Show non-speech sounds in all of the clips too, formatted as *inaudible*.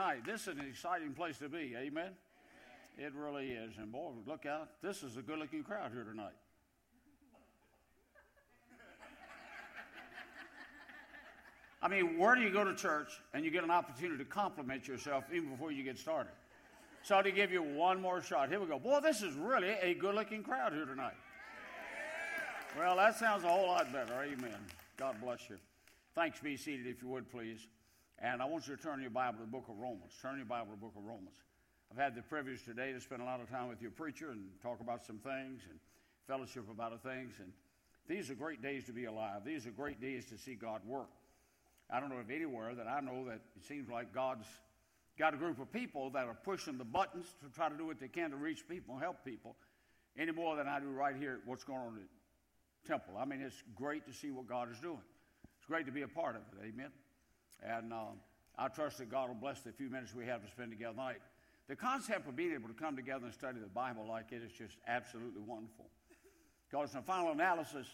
tonight. This is an exciting place to be. Amen? It really is. And boy, look out. This is a good looking crowd here tonight. I mean, where do you go to church and you get an opportunity to compliment yourself even before you get started? So to give you one more shot, here we go. Boy, this is really a good looking crowd here tonight. Well, that sounds a whole lot better. Amen. God bless you. Thanks. Be seated if you would, please. And I want you to turn your Bible to the book of Romans. Turn your Bible to the book of Romans. I've had the privilege today to spend a lot of time with your preacher and talk about some things and fellowship about things. And these are great days to be alive. These are great days to see God work. I don't know of anywhere that I know that it seems like God's got a group of people that are pushing the buttons to try to do what they can to reach people and help people any more than I do right here at what's going on in the temple. I mean, it's great to see what God is doing. It's great to be a part of it. Amen. And uh, I trust that God will bless the few minutes we have to spend together tonight. The concept of being able to come together and study the Bible like it is just absolutely wonderful. Because in the final analysis,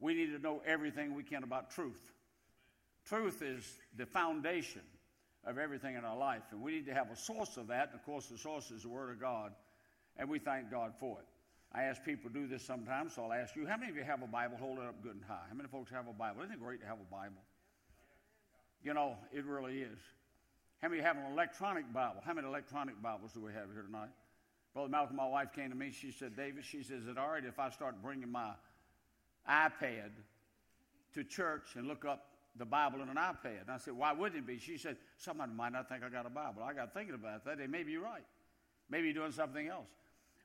we need to know everything we can about truth. Truth is the foundation of everything in our life, and we need to have a source of that. And of course, the source is the Word of God, and we thank God for it. I ask people to do this sometimes, so I'll ask you, how many of you have a Bible? Hold it up good and high. How many folks have a Bible? Isn't it great to have a Bible? You know, it really is. How many have an electronic Bible? How many electronic Bibles do we have here tonight? Brother Malcolm, my wife came to me. She said, David, she says, is it all right if I start bringing my iPad to church and look up the Bible in an iPad. And I said, why wouldn't it be? She said, somebody might not think I got a Bible. I got thinking about that. They may be right. Maybe you're doing something else.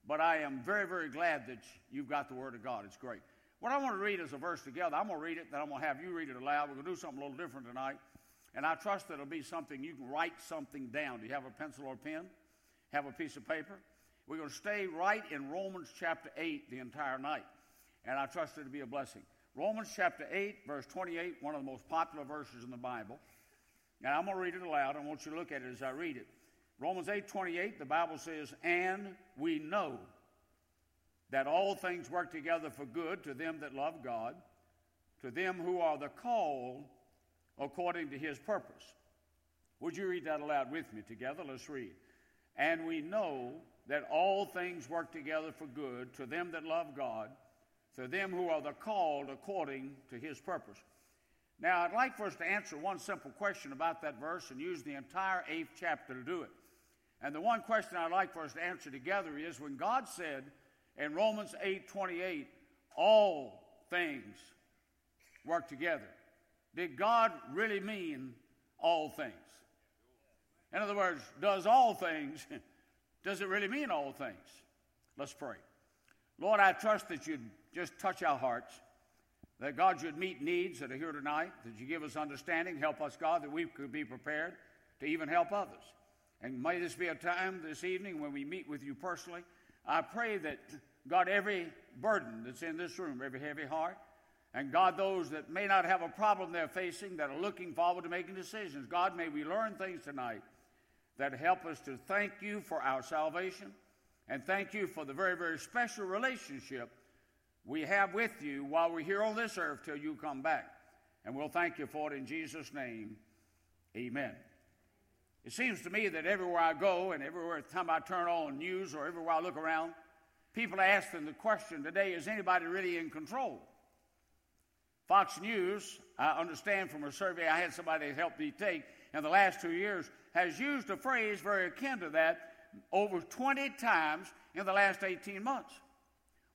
But I am very, very glad that you've got the Word of God. It's great. What I want to read is a verse together. I'm going to read it, then I'm going to have you read it aloud. We're going to do something a little different tonight. And I trust that it'll be something you can write something down. Do you have a pencil or a pen? Have a piece of paper? We're going to stay right in Romans chapter 8 the entire night. And I trust it'll be a blessing. Romans chapter 8, verse 28, one of the most popular verses in the Bible. And I'm going to read it aloud. I want you to look at it as I read it. Romans 8, 28, the Bible says, And we know that all things work together for good to them that love God, to them who are the called according to his purpose. Would you read that aloud with me together? Let's read. And we know that all things work together for good to them that love God to them who are the called according to his purpose. Now, I'd like for us to answer one simple question about that verse and use the entire eighth chapter to do it. And the one question I'd like for us to answer together is when God said in Romans 8 28, all things work together, did God really mean all things? In other words, does all things, *laughs* does it really mean all things? Let's pray. Lord, I trust that you'd just touch our hearts. That God should meet needs that are here tonight, that you give us understanding, help us, God, that we could be prepared to even help others. And may this be a time this evening when we meet with you personally. I pray that, God, every burden that's in this room, every heavy heart, and God, those that may not have a problem they're facing, that are looking forward to making decisions, God, may we learn things tonight that help us to thank you for our salvation and thank you for the very, very special relationship we have with you while we're here on this earth till you come back. And we'll thank you for it in Jesus' name. Amen. It seems to me that everywhere I go and everywhere time I turn on news or everywhere I look around, people are asking the question today is anybody really in control? Fox News, I understand from a survey I had somebody help me take in the last two years, has used a phrase very akin to that over 20 times in the last 18 months.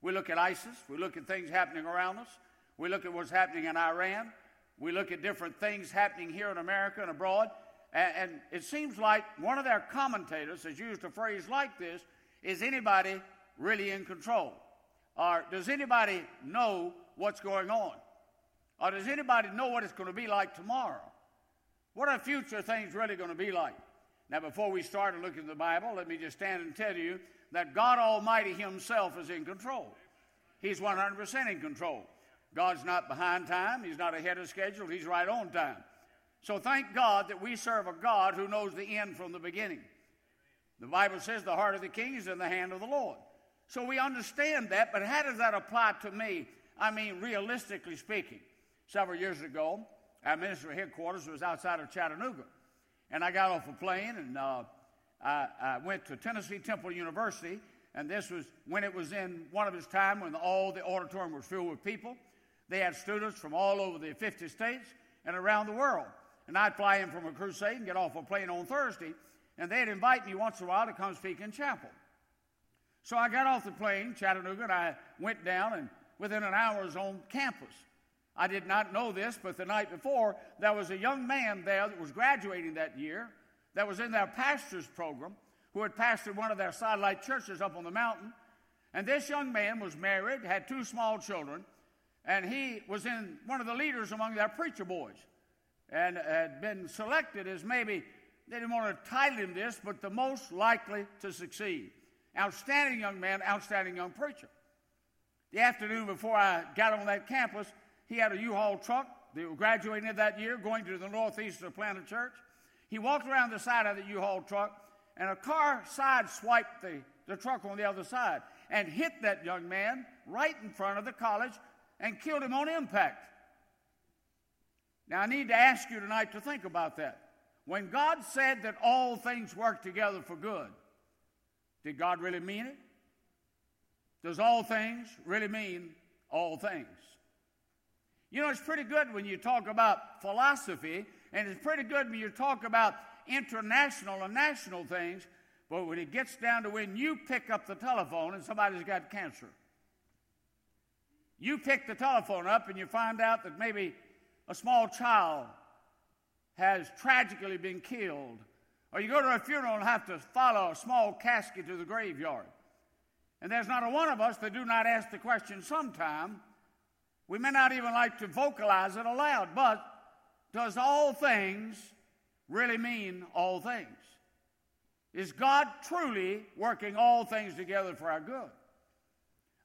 We look at ISIS. We look at things happening around us. We look at what's happening in Iran. We look at different things happening here in America and abroad. And, and it seems like one of their commentators has used a phrase like this Is anybody really in control? Or does anybody know what's going on? Or does anybody know what it's going to be like tomorrow? What are future things really going to be like? Now, before we start to look at the Bible, let me just stand and tell you that God Almighty Himself is in control. He's 100% in control. God's not behind time, He's not ahead of schedule, He's right on time. So thank God that we serve a God who knows the end from the beginning. The Bible says the heart of the king is in the hand of the Lord. So we understand that, but how does that apply to me? I mean, realistically speaking. Several years ago, our ministry headquarters was outside of Chattanooga. And I got off a plane and uh, I, I, went to Tennessee Temple University. And this was when it was in one of its time when all the auditorium was filled with people. They had students from all over the 50 states and around the world. And I'd fly in from a crusade and get off a plane on Thursday, and they'd invite me once in a while to come speak in chapel. So I got off the plane, Chattanooga, and I went down, and within an hour was on campus. I did not know this, but the night before, there was a young man there that was graduating that year that was in their pastor's program who had pastored one of their satellite churches up on the mountain. And this young man was married, had two small children, and he was in one of the leaders among their preacher boys and had been selected as maybe, they didn't want to title him this, but the most likely to succeed. Outstanding young man, outstanding young preacher. The afternoon before I got on that campus, he had a U-Haul truck. They were graduating that year, going to the northeast of the planted church. He walked around the side of the U-Haul truck, and a car side swiped the, the truck on the other side and hit that young man right in front of the college and killed him on impact. Now, I need to ask you tonight to think about that. When God said that all things work together for good, did God really mean it? Does all things really mean all things? You know, it's pretty good when you talk about philosophy, and it's pretty good when you talk about international and national things, but when it gets down to when you pick up the telephone and somebody's got cancer, you pick the telephone up and you find out that maybe a small child has tragically been killed, or you go to a funeral and have to follow a small casket to the graveyard. And there's not a one of us that do not ask the question sometime. We may not even like to vocalize it aloud, but does all things really mean all things? Is God truly working all things together for our good?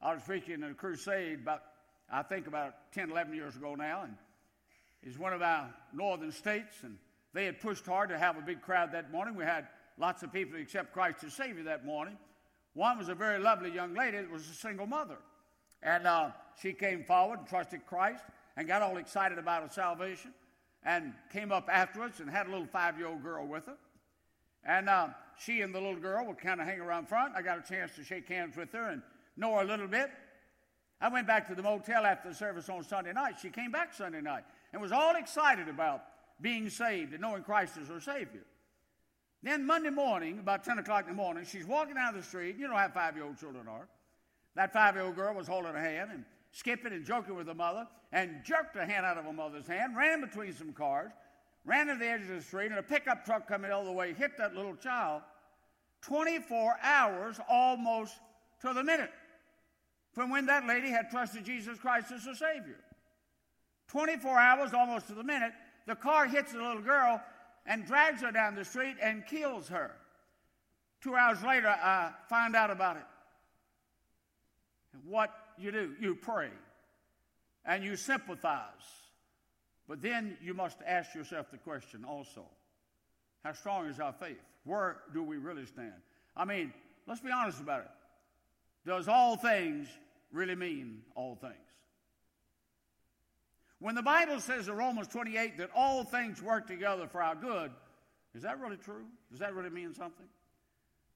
I was preaching in a crusade about, I think about 10, 11 years ago now, and it's one of our northern states, and they had pushed hard to have a big crowd that morning. We had lots of people accept Christ as Savior that morning. One was a very lovely young lady that was a single mother. And uh, she came forward and trusted Christ and got all excited about her salvation and came up afterwards and had a little five year old girl with her. And uh, she and the little girl would kind of hang around front. I got a chance to shake hands with her and know her a little bit. I went back to the motel after the service on Sunday night. She came back Sunday night and was all excited about being saved and knowing Christ as her Savior. Then Monday morning, about 10 o'clock in the morning, she's walking down the street. You know how five year old children are. That five year old girl was holding her hand and skipping and joking with her mother and jerked her hand out of her mother's hand, ran between some cars, ran to the edge of the street, and a pickup truck coming all the way hit that little child 24 hours almost to the minute from when that lady had trusted Jesus Christ as her Savior. 24 hours almost to the minute, the car hits the little girl and drags her down the street and kills her. Two hours later, I find out about it. And what you do, you pray and you sympathize. But then you must ask yourself the question also how strong is our faith? Where do we really stand? I mean, let's be honest about it. Does all things really mean all things. When the Bible says in Romans 28 that all things work together for our good, is that really true? Does that really mean something?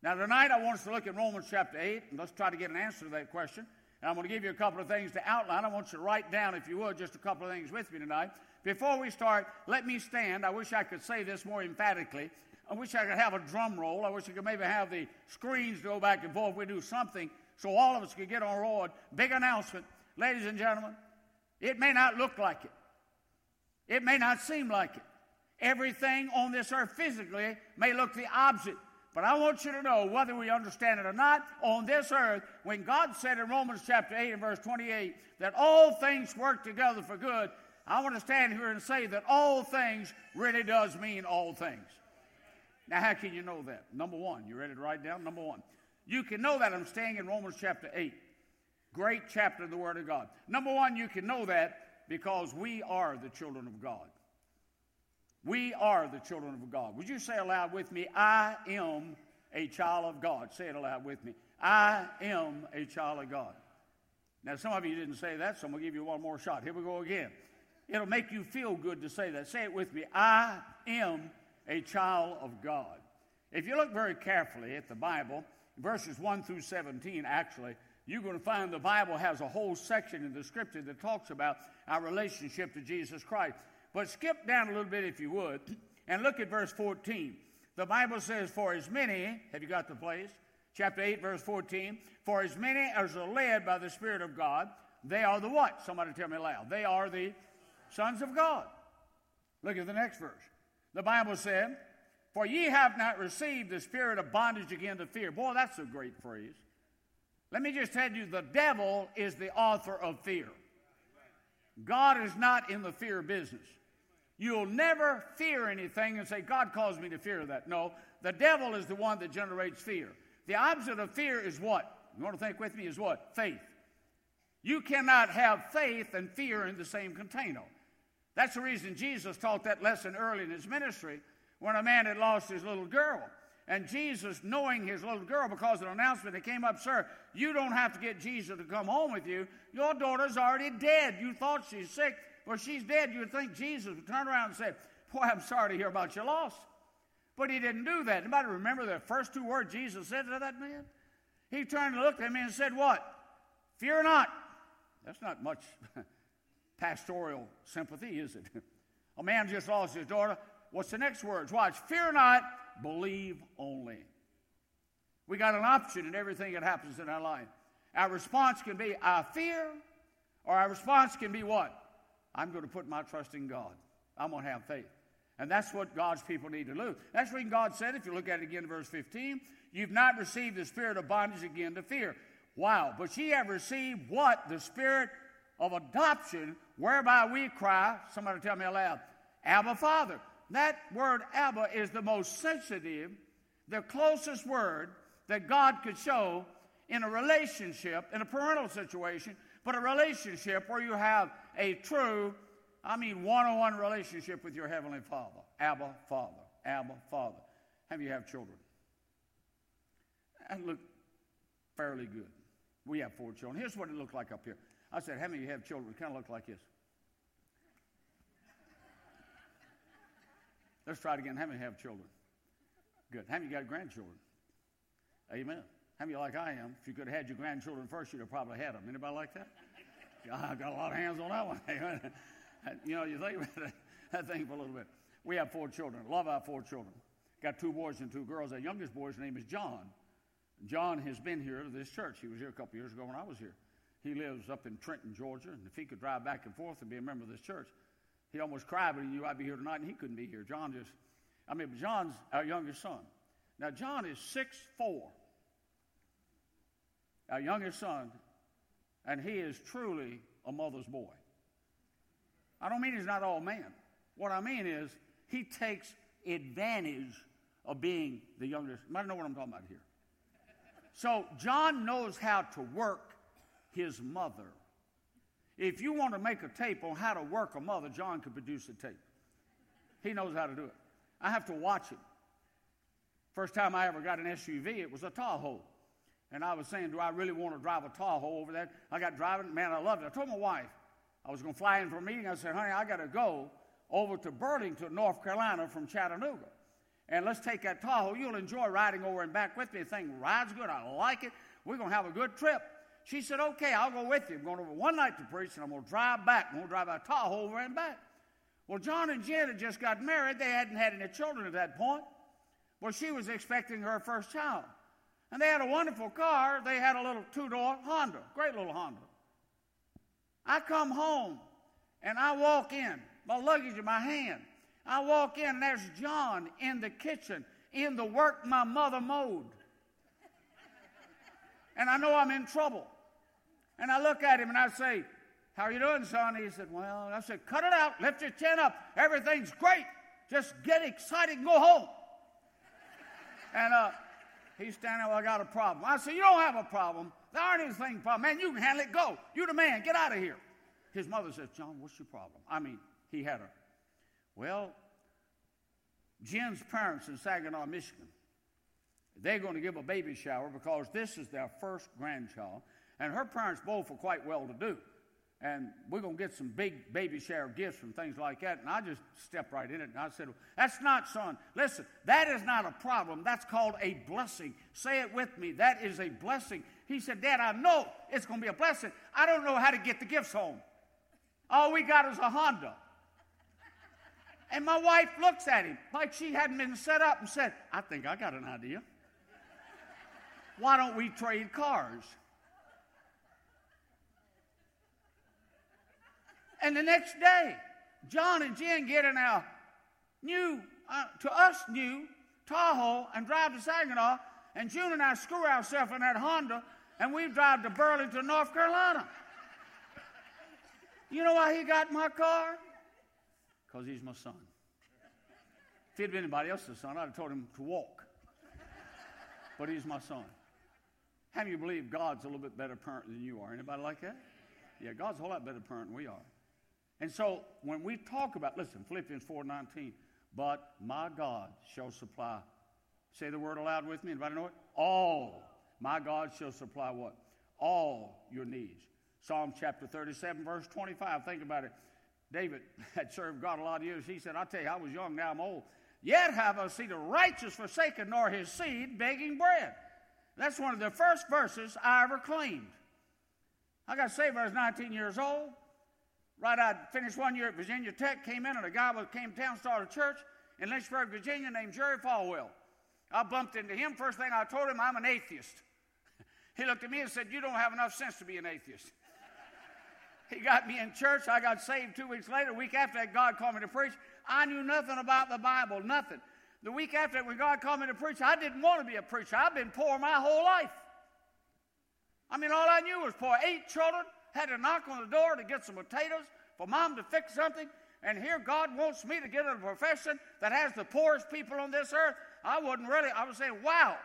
Now, tonight I want us to look at Romans chapter 8, and let's try to get an answer to that question. And I'm going to give you a couple of things to outline. I want you to write down, if you would, just a couple of things with me tonight. Before we start, let me stand. I wish I could say this more emphatically. I wish I could have a drum roll. I wish I could maybe have the screens go back and forth. We do something so all of us could get on board. Big announcement. Ladies and gentlemen, it may not look like it, it may not seem like it. Everything on this earth physically may look the opposite. But I want you to know, whether we understand it or not, on this earth, when God said in Romans chapter 8 and verse 28 that all things work together for good, I want to stand here and say that all things really does mean all things. Now, how can you know that? Number one, you ready to write down? Number one, you can know that I'm staying in Romans chapter 8. Great chapter of the Word of God. Number one, you can know that because we are the children of God. We are the children of God. Would you say aloud with me, I am a child of God? Say it aloud with me. I am a child of God. Now, some of you didn't say that, so I'm going to give you one more shot. Here we go again. It'll make you feel good to say that. Say it with me. I am a child of God. If you look very carefully at the Bible, verses 1 through 17, actually, you're going to find the Bible has a whole section in the scripture that talks about our relationship to Jesus Christ. But skip down a little bit, if you would, and look at verse 14. The Bible says, For as many, have you got the place? Chapter 8, verse 14. For as many as are led by the Spirit of God, they are the what? Somebody tell me loud. They are the sons of God. Look at the next verse. The Bible said, For ye have not received the spirit of bondage again to fear. Boy, that's a great phrase. Let me just tell you the devil is the author of fear. God is not in the fear business. You'll never fear anything and say, God caused me to fear that. No, the devil is the one that generates fear. The opposite of fear is what? You want to think with me? Is what? Faith. You cannot have faith and fear in the same container. That's the reason Jesus taught that lesson early in his ministry when a man had lost his little girl. And Jesus, knowing his little girl, because of an announcement that came up, sir, you don't have to get Jesus to come home with you. Your daughter's already dead. You thought she's sick. Well, she's dead. You'd think Jesus would turn around and say, Boy, I'm sorry to hear about your loss. But he didn't do that. Anybody remember the first two words Jesus said to that man? He turned and looked at me and said, What? Fear not. That's not much *laughs* pastoral sympathy, is it? *laughs* A man just lost his daughter. What's the next words? Watch. Fear not, believe only. We got an option in everything that happens in our life. Our response can be, I fear, or our response can be what? I'm going to put my trust in God. I'm going to have faith. And that's what God's people need to do. That's when God said, if you look at it again in verse 15, you've not received the spirit of bondage again to fear. Wow. But ye have received what? The spirit of adoption, whereby we cry, somebody tell me aloud, Abba Father. That word Abba is the most sensitive, the closest word that God could show in a relationship, in a parental situation, but a relationship where you have a true, I mean, one on one relationship with your Heavenly Father. Abba Father. Abba Father. Have you have children? And look fairly good. We have four children. Here's what it looked like up here. I said, How many of you have children? It kind of looked like this. Let's try it again. How many have children? Good. How many got grandchildren? Amen. How many like I am? If you could have had your grandchildren first, you'd have probably had them. Anybody like that? I got a lot of hands on that one. *laughs* you know, you think about that thing for a little bit. We have four children. Love our four children. Got two boys and two girls. Our youngest boy's name is John. John has been here to this church. He was here a couple years ago when I was here. He lives up in Trenton, Georgia, and if he could drive back and forth and be a member of this church, he almost cried when he knew I'd be here tonight, and he couldn't be here. John just, I mean, John's our youngest son. Now, John is six four, our youngest son, and he is truly a mother's boy. I don't mean he's not all man. What I mean is he takes advantage of being the youngest. You might know what I'm talking about here. So, John knows how to work his mother. If you want to make a tape on how to work a mother, John could produce a tape. He knows how to do it. I have to watch it. First time I ever got an SUV, it was a Tahoe. And I was saying, do I really want to drive a Tahoe over there? I got driving, man, I loved it. I told my wife, I was going to fly in for a meeting. I said, honey, I got to go over to Burlington, North Carolina from Chattanooga. And let's take that Tahoe. You'll enjoy riding over and back with me. The thing rides good. I like it. We're going to have a good trip. She said, Okay, I'll go with you. I'm going over one night to preach, and I'm going to drive back. I'm going to drive a Tahoe over and back. Well, John and Jen had just got married. They hadn't had any children at that point. Well, she was expecting her first child. And they had a wonderful car. They had a little two door Honda, great little Honda. I come home and I walk in, my luggage in my hand. I walk in and there's John in the kitchen in the work my mother mowed and I know I'm in trouble. And I look at him and I say, How are you doing, son? He said, Well, I said, Cut it out. Lift your chin up. Everything's great. Just get excited and go home. and uh, he's standing well, I got a problem. I said, You don't have a problem. There aren't anything problem. Man, you can handle it. Go. You're the man. Get out of here. His mother says, John, what's your problem? I mean, he had her. Well, Jen's parents in Saginaw, Michigan, they're going to give a baby shower because this is their first grandchild. And her parents both are quite well to do. And we're going to get some big baby shower gifts and things like that. And I just stepped right in it and I said, That's not, son. Listen, that is not a problem. That's called a blessing. Say it with me. That is a blessing. He said, Dad, I know it's going to be a blessing. I don't know how to get the gifts home. All we got is a Honda. And my wife looks at him like she hadn't been set up and said, I think I got an idea. Why don't we trade cars? And the next day, John and Jen get in our new, uh, to us new, Tahoe and drive to Saginaw. And June and I screw ourselves in that Honda and we drive to Burlington, North Carolina. You know why he got my car? Because he's my son. If he'd been anybody else's son, I'd have told him to walk. But he's my son. How do you believe God's a little bit better parent than you are? Anybody like that? Yeah, God's a whole lot better parent than we are. And so when we talk about, listen, Philippians 4:19, but my God shall supply. Say the word aloud with me. Anybody know it? All. My God shall supply what? All your needs. Psalm chapter 37, verse 25. Think about it. David *laughs* had served God a lot of years. He said, I tell you, I was young, now I'm old. Yet have I seen the righteous forsaken, nor his seed begging bread. That's one of the first verses I ever claimed. I got saved when I was 19 years old. Right, I'd finished one year at Virginia Tech, came in, and a guy came to town, started a church in Lynchburg, Virginia, named Jerry Falwell. I bumped into him. First thing I told him, I'm an atheist. *laughs* he looked at me and said, You don't have enough sense to be an atheist. *laughs* he got me in church. I got saved two weeks later. A week after that, God called me to preach. I knew nothing about the Bible, nothing. The week after that, when God called me to preach, I didn't want to be a preacher. I've been poor my whole life. I mean, all I knew was poor. Eight children, had to knock on the door to get some potatoes for mom to fix something. And here God wants me to get in a profession that has the poorest people on this earth. I wasn't really, I was saying, wow.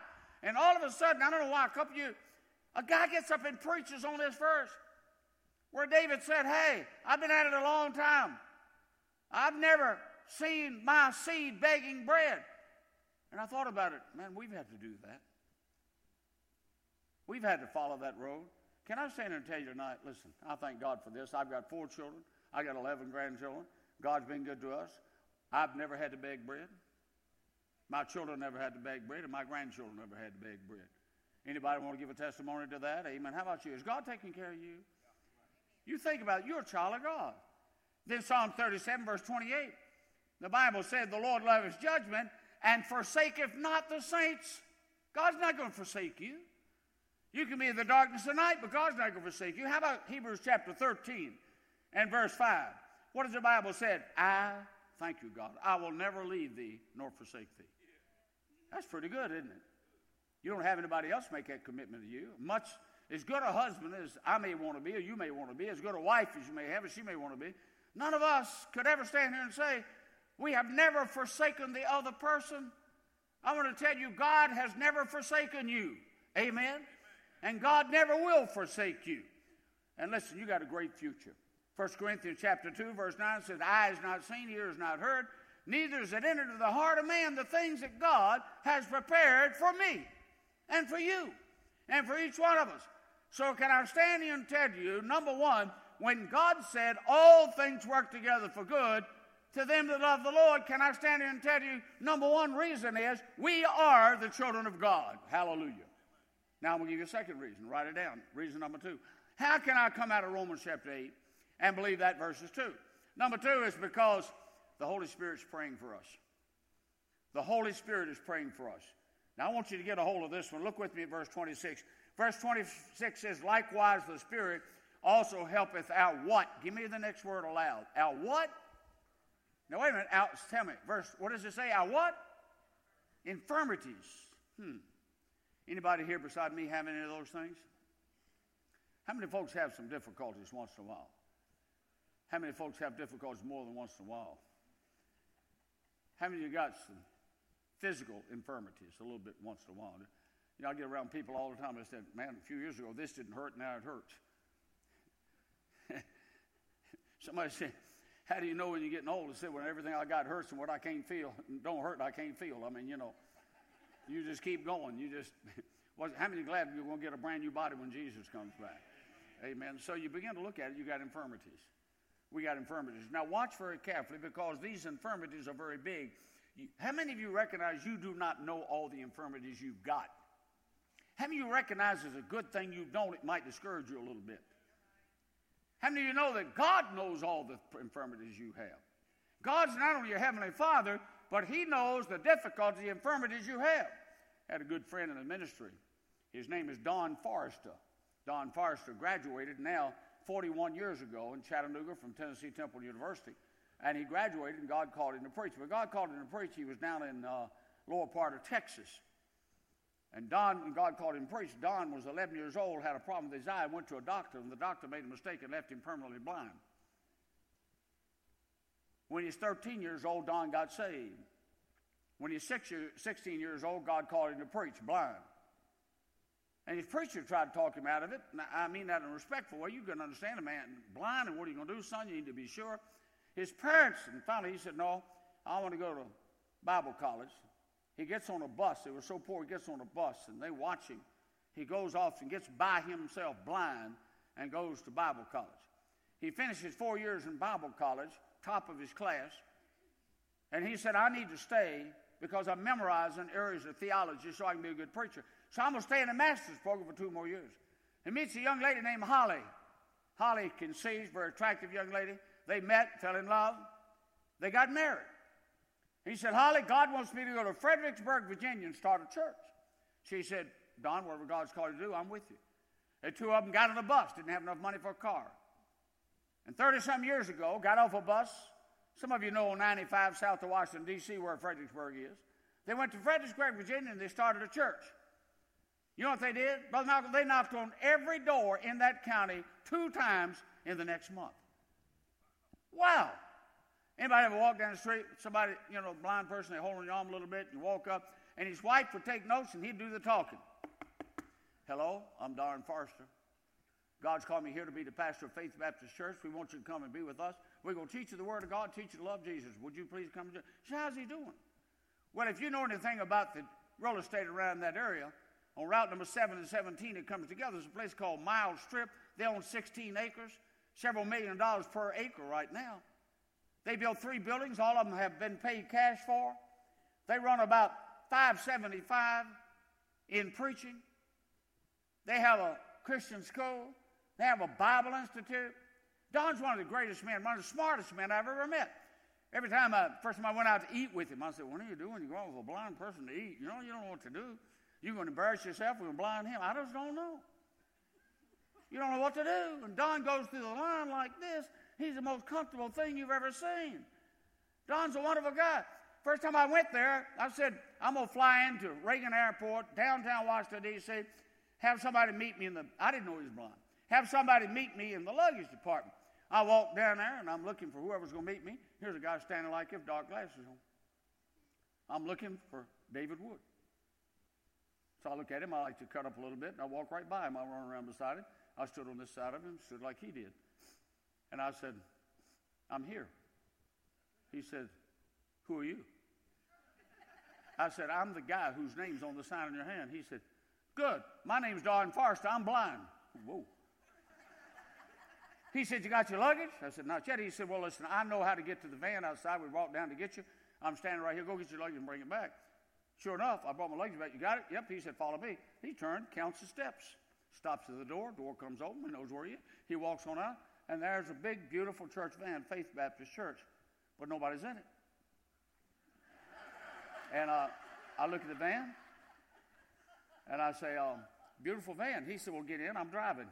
And all of a sudden, I don't know why, a couple of you, a guy gets up and preaches on this verse where David said, Hey, I've been at it a long time. I've never seen my seed begging bread. And I thought about it, man, we've had to do that. We've had to follow that road. Can I stand and tell you tonight? Listen, I thank God for this. I've got four children. I got 11 grandchildren. God's been good to us. I've never had to beg bread. My children never had to beg bread, and my grandchildren never had to beg bread. Anybody want to give a testimony to that? Amen. How about you? Is God taking care of you? You think about it, you're a child of God. Then Psalm 37, verse 28, the Bible said, The Lord loveth judgment and forsaketh not the saints. God's not going to forsake you. You can be in the darkness of night, but God's not going to forsake you. How about Hebrews chapter 13 and verse 5? What does the Bible say? I, thank you, God, I will never leave thee nor forsake thee. That's pretty good, isn't it? You don't have anybody else make that commitment to you. Much as good a husband as I may want to be, or you may want to be, as good a wife as you may have, as she may want to be, none of us could ever stand here and say, we have never forsaken the other person. I want to tell you, God has never forsaken you. Amen. And God never will forsake you. And listen, you got a great future. 1 Corinthians chapter 2, verse 9 says, Eye is not seen, ear is not heard, neither is it entered into the heart of man the things that God has prepared for me and for you and for each one of us. So, can I stand here and tell you, number one, when God said all things work together for good to them that love the Lord, can I stand here and tell you, number one reason is we are the children of God. Hallelujah. Now I'm going to give you a second reason. Write it down. Reason number two. How can I come out of Romans chapter 8 and believe that verse is true? Number two is because the Holy Spirit's praying for us. The Holy Spirit is praying for us. Now I want you to get a hold of this one. Look with me at verse 26. Verse 26 says, Likewise the Spirit also helpeth our what? Give me the next word aloud. Our what? Now wait a minute. Our, tell me. Verse, what does it say? Our what? Infirmities. Hmm. Anybody here beside me have any of those things? How many folks have some difficulties once in a while? How many folks have difficulties more than once in a while? How many of you got some physical infirmities a little bit once in a while? You know, I get around people all the time. I said, man, a few years ago this didn't hurt, now it hurts. *laughs* Somebody said, how do you know when you're getting old? I said, when everything I got hurts and what I can't feel don't hurt, I can't feel. I mean, you know. You just keep going. You just, *laughs* how many glad you're going to get a brand new body when Jesus comes back? Amen. So you begin to look at it, you got infirmities. We got infirmities. Now watch very carefully because these infirmities are very big. How many of you recognize you do not know all the infirmities you've got? How many of you recognize it's a good thing you don't? It might discourage you a little bit. How many of you know that God knows all the infirmities you have? God's not only your heavenly Father, but He knows the difficulties, the infirmities you have. I had a good friend in the ministry. His name is Don Forrester. Don Forrester graduated now 41 years ago in Chattanooga from Tennessee Temple University. And he graduated, and God called him to preach. But God called him to preach. He was down in uh, lower part of Texas. And Don, when God called him to preach, Don was 11 years old, had a problem with his eye, went to a doctor, and the doctor made a mistake and left him permanently blind. When he was 13 years old, Don got saved. When he was 16 years old, God called him to preach, blind. And his preacher tried to talk him out of it. I mean that in a respectful way. You can understand a man blind, and what are you going to do, son? You need to be sure. His parents, and finally he said, No, I want to go to Bible college. He gets on a bus. They were so poor, he gets on a bus, and they watch him. He goes off and gets by himself blind and goes to Bible college. He finishes four years in Bible college, top of his class, and he said, I need to stay because I'm memorizing areas of theology so I can be a good preacher. So I'm going to stay in the master's program for two more years. He meets a young lady named Holly. Holly conceives, very attractive young lady. They met, fell in love. They got married. He said, Holly, God wants me to go to Fredericksburg, Virginia and start a church. She said, Don, whatever God's called you to do, I'm with you. The two of them got on a bus, didn't have enough money for a car. And 30 some years ago, got off a bus. Some of you know 95 south of Washington, D.C., where Fredericksburg is. They went to Fredericksburg, Virginia, and they started a church. You know what they did? Brother Malcolm, they knocked on every door in that county two times in the next month. Wow. Anybody ever walk down the street, somebody, you know, blind person, they hold your arm a little bit, and you walk up, and his wife would take notes and he'd do the talking. Hello, I'm Don Forrester. God's called me here to be the pastor of Faith Baptist Church. We want you to come and be with us. We're going to teach you the Word of God, teach you to love Jesus. Would you please come? To... So how's he doing? Well, if you know anything about the real estate around that area, on Route number 7 and 17, it comes together. There's a place called Mile Strip. They own 16 acres, several million dollars per acre right now. They built three buildings. All of them have been paid cash for. They run about 575 in preaching. They have a Christian school. They have a Bible Institute. Don's one of the greatest men, one of the smartest men I've ever met. Every time I, first time I went out to eat with him, I said, What are you doing? You're going with a blind person to eat. You know, you don't know what to do. You're going to embarrass yourself. We're going to blind him. I just don't know. You don't know what to do. And Don goes through the line like this. He's the most comfortable thing you've ever seen. Don's a wonderful guy. First time I went there, I said, I'm going to fly into Reagan Airport, downtown Washington, D.C., have somebody meet me in the, I didn't know he was blind, have somebody meet me in the luggage department. I walk down there and I'm looking for whoever's going to meet me. Here's a guy standing like this, dark glasses on. I'm looking for David Wood. So I look at him, I like to cut up a little bit, and I walk right by him. I run around beside him. I stood on this side of him, stood like he did. And I said, I'm here. He said, Who are you? I said, I'm the guy whose name's on the sign in your hand. He said, Good. My name's Don Forrester. I'm blind. Whoa. He said, You got your luggage? I said, Not yet. He said, Well, listen, I know how to get to the van outside. We walked down to get you. I'm standing right here. Go get your luggage and bring it back. Sure enough, I brought my luggage back. You got it? Yep. He said, Follow me. He turned, counts the steps, stops at the door. Door comes open. He knows where he is. He walks on out, and there's a big, beautiful church van, Faith Baptist Church, but nobody's in it. and uh, I look at the van, and I say, um, Beautiful van. He said, Well, get in. I'm driving.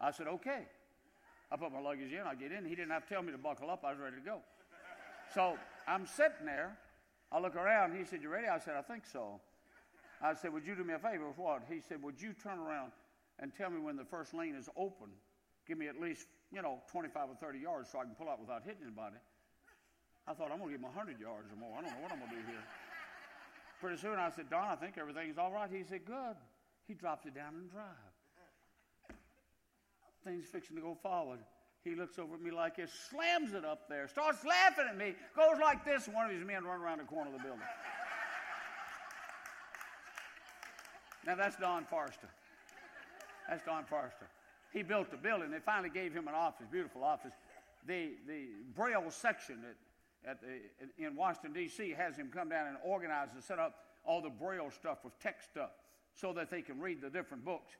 I said, Okay. I put my luggage in. I get in. He didn't have to tell me to buckle up. I was ready to go. So I'm sitting there. I look around. He said, You ready? I said, I think so. I said, Would you do me a favor? What? He said, Would you turn around and tell me when the first lane is open? Give me at least, you know, 25 or 30 yards so I can pull out without hitting anybody. I thought, I'm going to give him 100 yards or more. I don't know what I'm going to do here. Pretty soon I said, Don, I think everything's all right. He said, Good. He drops it down and drive. Things fixing to go forward. He looks over at me like this, slams it up there, starts laughing at me, goes like this, and one of his men run around the corner of the building. now that's Don Forrester. That's Don Forrester. He built the building. They finally gave him an office, beautiful office. The, the Braille section at, at the, in Washington, D.C. has him come down and organize and set up all the Braille stuff with text stuff so that they can read the different books.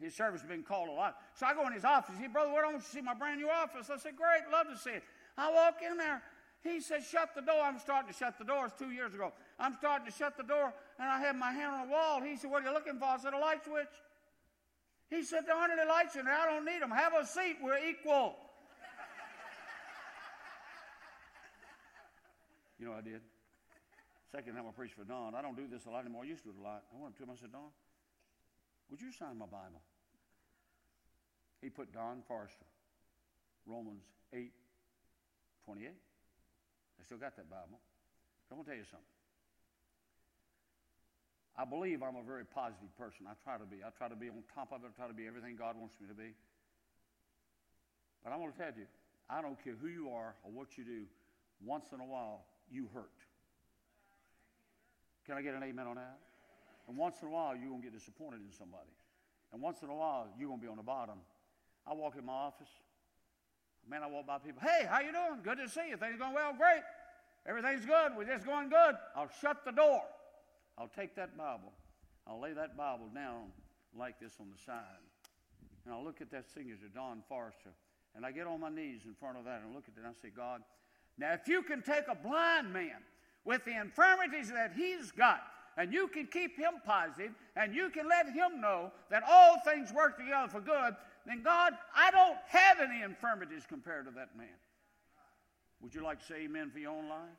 His service has been called a lot. So I go in his office. He said, Brother, why don't you see my brand new office? I said, Great, love to see it. I walk in there. He said, Shut the door. I'm starting to shut the door. It's two years ago. I'm starting to shut the door, and I have my hand on the wall. He said, What are you looking for? I said, A light switch. He said, There aren't any lights in there. I don't need them. Have a seat. We're equal. *laughs* you know, I did. Second time I preached for Don. I don't do this a lot anymore. I used to do it a lot. I went up to him. I said, Don, would you sign my Bible? He put Don Forrester, Romans 8, 28. I still got that Bible. I'm going to tell you something. I believe I'm a very positive person. I try to be. I try to be on top of it. I try to be everything God wants me to be. But I'm going to tell you, I don't care who you are or what you do, once in a while, you hurt. Can I get an amen on that? And once in a while, you're going to get disappointed in somebody. And once in a while, you're going to be on the bottom. I walk in my office. Man, I walk by people. Hey, how you doing? Good to see you. Things going well? Great. Everything's good. We're just going good. I'll shut the door. I'll take that Bible. I'll lay that Bible down like this on the side. And I'll look at that signature, Don Forrester. And I get on my knees in front of that and look at it and I say, God, now if you can take a blind man with the infirmities that he's got, and you can keep him positive, and you can let him know that all things work together for good, then God, I don't have any infirmities compared to that man. Would you like to say amen for your own life?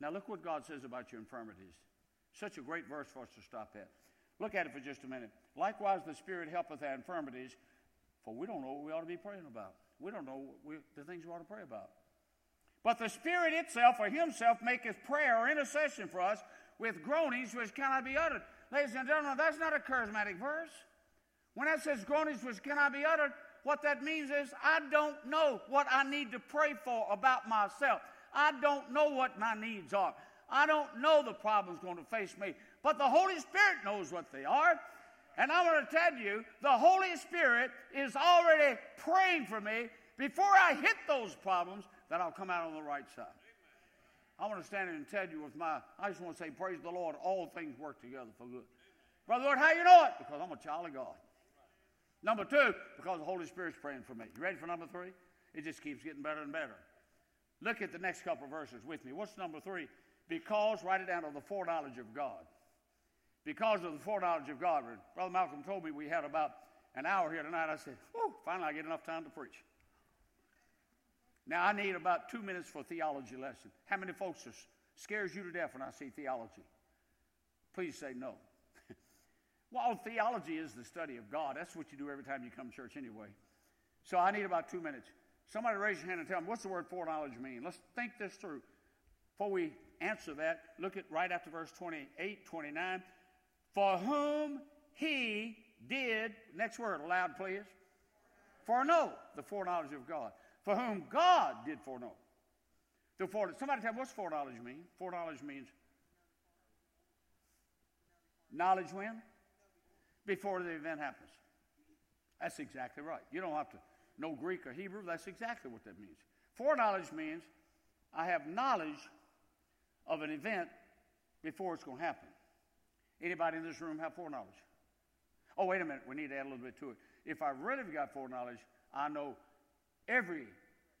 Now look what God says about your infirmities. Such a great verse for us to stop at. Look at it for just a minute. Likewise, the Spirit helpeth our infirmities, for we don't know what we ought to be praying about. We don't know we, the things we ought to pray about. But the Spirit itself or Himself maketh prayer or intercession for us with groanings which cannot be uttered. Ladies and gentlemen, that's not a charismatic verse. When that says groanings which cannot be uttered, what that means is I don't know what I need to pray for about myself. I don't know what my needs are. I don't know the problems going to face me, but the Holy Spirit knows what they are. And I want to tell you, the Holy Spirit is already praying for me before I hit those problems that I'll come out on the right side. I want to stand here and tell you with my, I just want to say, praise the Lord, all things work together for good. Brother Lord, how you know it? Because I'm a child of God. Number two, because the Holy Spirit's praying for me. You ready for number three? It just keeps getting better and better. Look at the next couple of verses with me. What's number three? Because, write it down, of the foreknowledge of God. Because of the foreknowledge of God. Brother Malcolm told me we had about an hour here tonight. I said, whew, finally I get enough time to preach. Now I need about two minutes for a theology lesson. How many folks are, scares you to death when I say theology? Please say no. *laughs* well, theology is the study of God. That's what you do every time you come to church anyway. So I need about two minutes. Somebody raise your hand and tell me, what's the word foreknowledge mean? Let's think this through. Before we answer that, look at right after verse 28, 29. For whom he did, next word, aloud please. Foreknow the foreknowledge of God. For whom God did foreknow. The fore, somebody tell me, what's foreknowledge mean? Foreknowledge means knowledge when? Before the event happens. That's exactly right. You don't have to know Greek or Hebrew. That's exactly what that means. Foreknowledge means I have knowledge of an event before it's going to happen. Anybody in this room have foreknowledge? Oh, wait a minute. We need to add a little bit to it. If I really got foreknowledge, I know every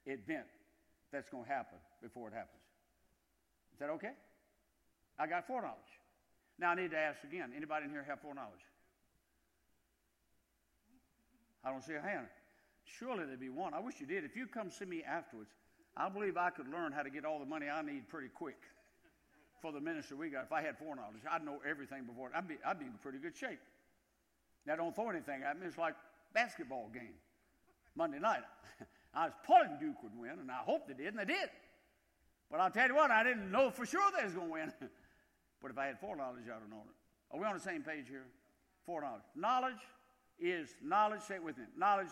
event that's going to happen before it happens. Is that okay? I got foreknowledge. Now I need to ask again. Anybody in here have foreknowledge? I don't see a hand. Surely there'd be one. I wish you did. If you come see me afterwards, I believe I could learn how to get all the money I need pretty quick for the ministry we got. If I had foreknowledge, I'd know everything before. I'd be, I'd be in pretty good shape. Now, don't throw anything at me. It's like basketball game Monday night. *laughs* I was pulling Duke would win, and I hoped they did, and they did. But I'll tell you what, I didn't know for sure they was going to win. *laughs* but if I had foreknowledge, I'd have known it. Are we on the same page here? Foreknowledge. Knowledge is knowledge. Say it with me. Knowledge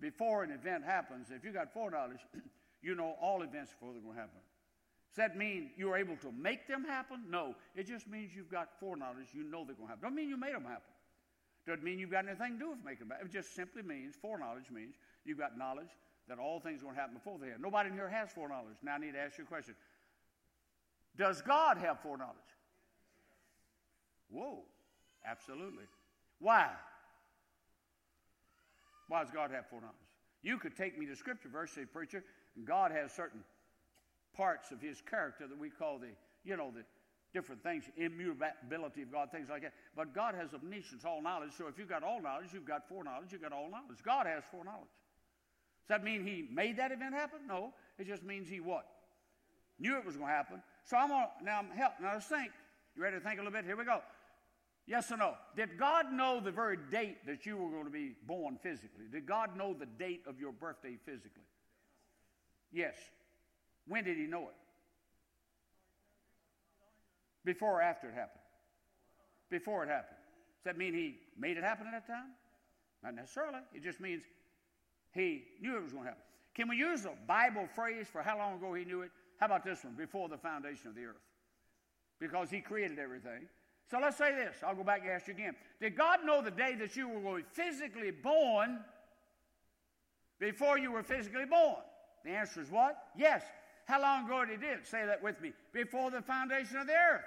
before an event happens. If you got foreknowledge, *clears throat* you know all events before they're going to happen. Does that mean you're able to make them happen? No. It just means you've got foreknowledge. You know they're going to happen. Don't mean you made them happen. Doesn't mean you've got anything to do with making them happen. It just simply means, foreknowledge means you've got knowledge that all things are going to happen before they happen. Nobody in here has foreknowledge. Now I need to ask you a question. Does God have foreknowledge? Whoa, absolutely. Why? Why does God have foreknowledge? You could take me to scripture verse, say, preacher, God has certain parts of his character that we call the, you know, the different things, immutability of God, things like that. But God has omniscience, all knowledge. So if you've got all knowledge, you've got foreknowledge, you've got all knowledge. God has foreknowledge. Does that mean he made that event happen? No. It just means he what? Knew it was going to happen. So I'm going to, now help. Now let's think. You ready to think a little bit? Here we go. Yes or no? Did God know the very date that you were going to be born physically? Did God know the date of your birthday physically? Yes. When did he know it? Before or after it happened? Before it happened. Does that mean he made it happen at that time? Not necessarily. It just means he knew it was going to happen. Can we use a Bible phrase for how long ago he knew it? How about this one? Before the foundation of the earth. Because he created everything. So let's say this. I'll go back and ask you again. Did God know the day that you were going to be physically born before you were physically born? The answer is what? Yes. How long ago did he did? Say that with me. Before the foundation of the earth.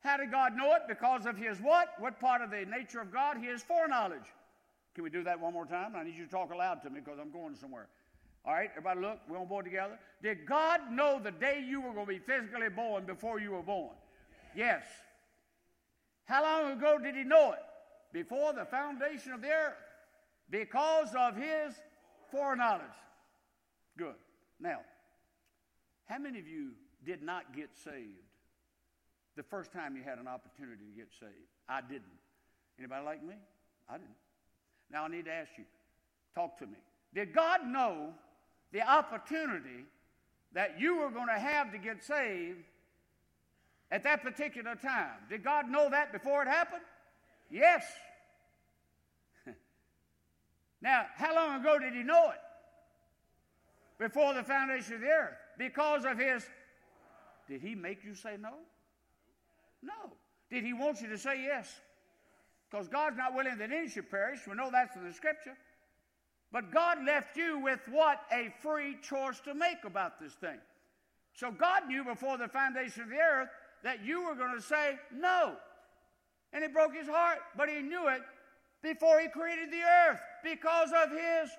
How did God know it? Because of his what? What part of the nature of God? His foreknowledge. Can we do that one more time? I need you to talk aloud to me because I'm going somewhere. All right, everybody look, we're on board together. Did God know the day you were going to be physically born before you were born? Yes. How long ago did he know it? Before the foundation of the earth. Because of his foreknowledge. Good. Now, how many of you did not get saved the first time you had an opportunity to get saved? I didn't. Anybody like me? I didn't. Now I need to ask you, talk to me. Did God know the opportunity that you were going to have to get saved at that particular time. Did God know that before it happened? Yes. *laughs* now, how long ago did He know it? Before the foundation of the earth. Because of His. Did He make you say no? No. Did He want you to say yes? Because God's not willing that any should perish. We know that's in the Scripture. But God left you with what? A free choice to make about this thing. So God knew before the foundation of the earth that you were going to say no. And it broke his heart, but he knew it before he created the earth because of his.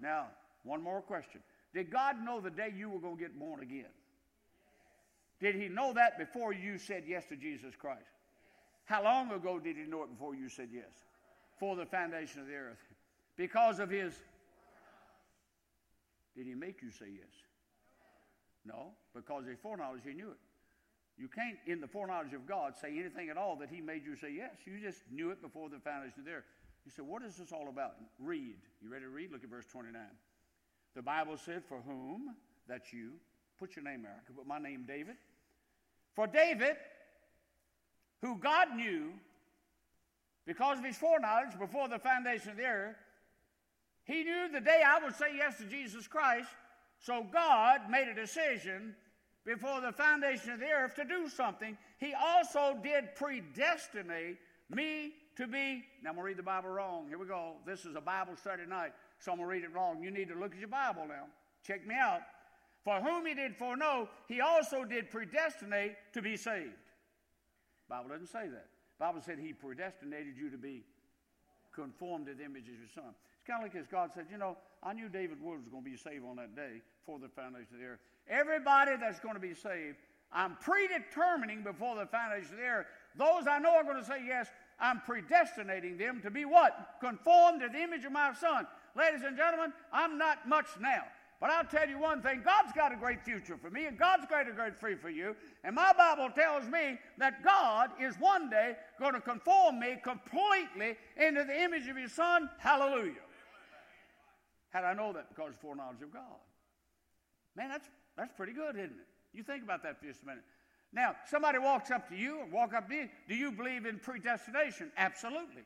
Now, one more question. Did God know the day you were going to get born again? Did he know that before you said yes to Jesus Christ? How long ago did he know it before you said yes? For the foundation of the earth. Because of his. Did he make you say yes? No, because of his foreknowledge, he knew it. You can't, in the foreknowledge of God, say anything at all that He made you say yes. You just knew it before the foundation of there. You say, What is this all about? Read. You ready to read? Look at verse 29. The Bible said, For whom? That's you. Put your name there. I could put my name, David. For David, who God knew because of his foreknowledge before the foundation of the earth, he knew the day I would say yes to Jesus Christ. So God made a decision before the foundation of the earth to do something. He also did predestinate me to be. Now, I'm going to read the Bible wrong. Here we go. This is a Bible study night, so I'm going to read it wrong. You need to look at your Bible now. Check me out. For whom he did foreknow, he also did predestinate to be saved. Bible doesn't say that. Bible said he predestinated you to be conformed to the image of your son. It's kind of like as God said, you know, I knew David Wood was going to be saved on that day for the foundation of the earth. Everybody that's going to be saved, I'm predetermining before the foundation of the earth. Those I know are going to say yes, I'm predestinating them to be what? Conformed to the image of my son. Ladies and gentlemen, I'm not much now. But I'll tell you one thing God's got a great future for me, and God's got a great free for you. And my Bible tells me that God is one day going to conform me completely into the image of His Son. Hallelujah. How do I know that? Because of foreknowledge of God. Man, that's that's pretty good, isn't it? You think about that for just a minute. Now, somebody walks up to you or walk up to you. Do you believe in predestination? Absolutely.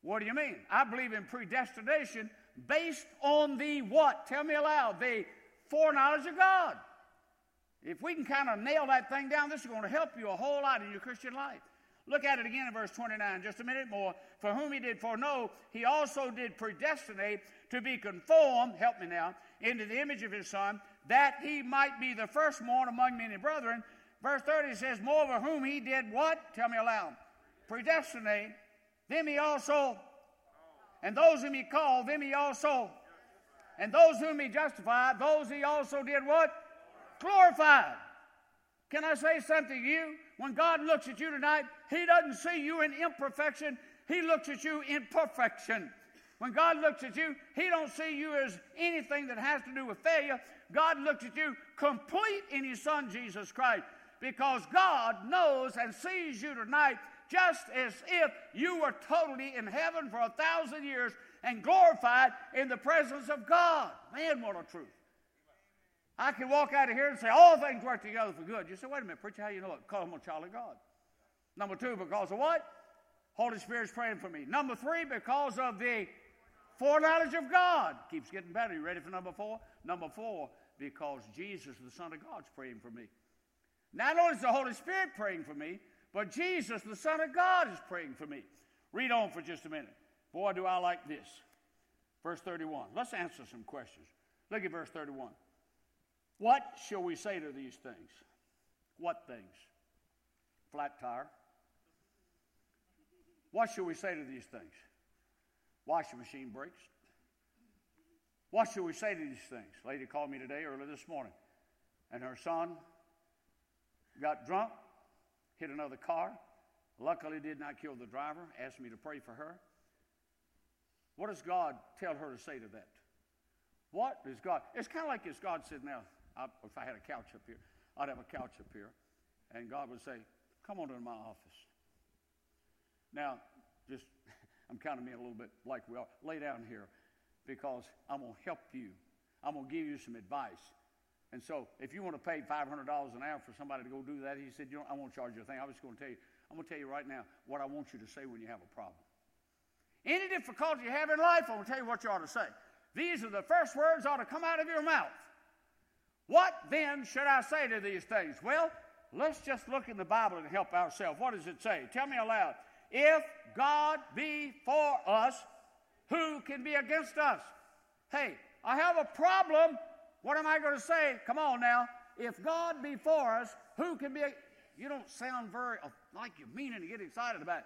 What do you mean? I believe in predestination based on the what? Tell me aloud. The foreknowledge of God. If we can kind of nail that thing down, this is going to help you a whole lot in your Christian life. Look at it again in verse 29, just a minute more. For whom he did foreknow, he also did predestinate to be conformed, help me now, into the image of his son, that he might be the firstborn among many brethren. Verse 30 says, Moreover, whom he did what? Tell me aloud. Predestinate. Then he also, and those whom he called, them he also, and those whom he justified, those he also did what? Glorified. Can I say something to you? When God looks at you tonight, He doesn't see you in imperfection, He looks at you in perfection. When God looks at you, He don't see you as anything that has to do with failure. God looks at you complete in His Son Jesus Christ. Because God knows and sees you tonight just as if you were totally in heaven for a thousand years and glorified in the presence of God. Man, what a truth. I can walk out of here and say, all things work together for good. You say, wait a minute, preacher, how you know it? Because I'm a child of God. Number two, because of what? Holy Spirit's praying for me. Number three, because of the foreknowledge of God. Keeps getting better. You ready for number four? Number four, because Jesus, the Son of God, is praying for me. Not only is the Holy Spirit praying for me, but Jesus, the Son of God, is praying for me. Read on for just a minute. Boy, do I like this. Verse 31. Let's answer some questions. Look at verse 31. What shall we say to these things? What things? Flat tire. What shall we say to these things? Washing machine breaks. What shall we say to these things? Lady called me today, early this morning, and her son got drunk, hit another car. Luckily, did not kill the driver. Asked me to pray for her. What does God tell her to say to that? What is God? It's kind of like this God said, now, I, if I had a couch up here, I'd have a couch up here, and God would say, "Come on to my office." Now, just *laughs* I'm counting me a little bit like we are. Lay down here, because I'm gonna help you. I'm gonna give you some advice. And so, if you want to pay $500 an hour for somebody to go do that, he said, you know, I won't charge you a thing. I was going to tell you, I'm going to tell you right now what I want you to say when you have a problem. Any difficulty you have in life, I'm going to tell you what you ought to say. These are the first words ought to come out of your mouth. What then should I say to these things? Well, let's just look in the Bible and help ourselves. What does it say? Tell me aloud. If God be for us, who can be against us? Hey, I have a problem. What am I going to say? Come on now. If God be for us, who can be? You don't sound very uh, like you're meaning to get excited about it.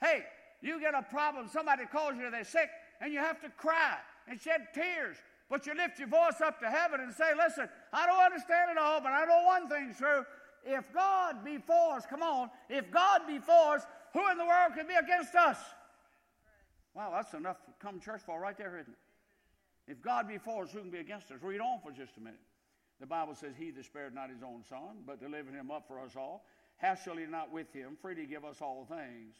Hey, you get a problem, somebody calls you, they're sick, and you have to cry and shed tears. But you lift your voice up to heaven and say, Listen, I don't understand it all, but I know one thing's true. If God be for us, come on, if God be for us, who in the world can be against us? Wow, that's enough to come to church for right there, isn't it? If God be for us, who can be against us? Read on for just a minute. The Bible says, He that spared not his own son, but delivered him up for us all, how shall he not with him freely give us all things?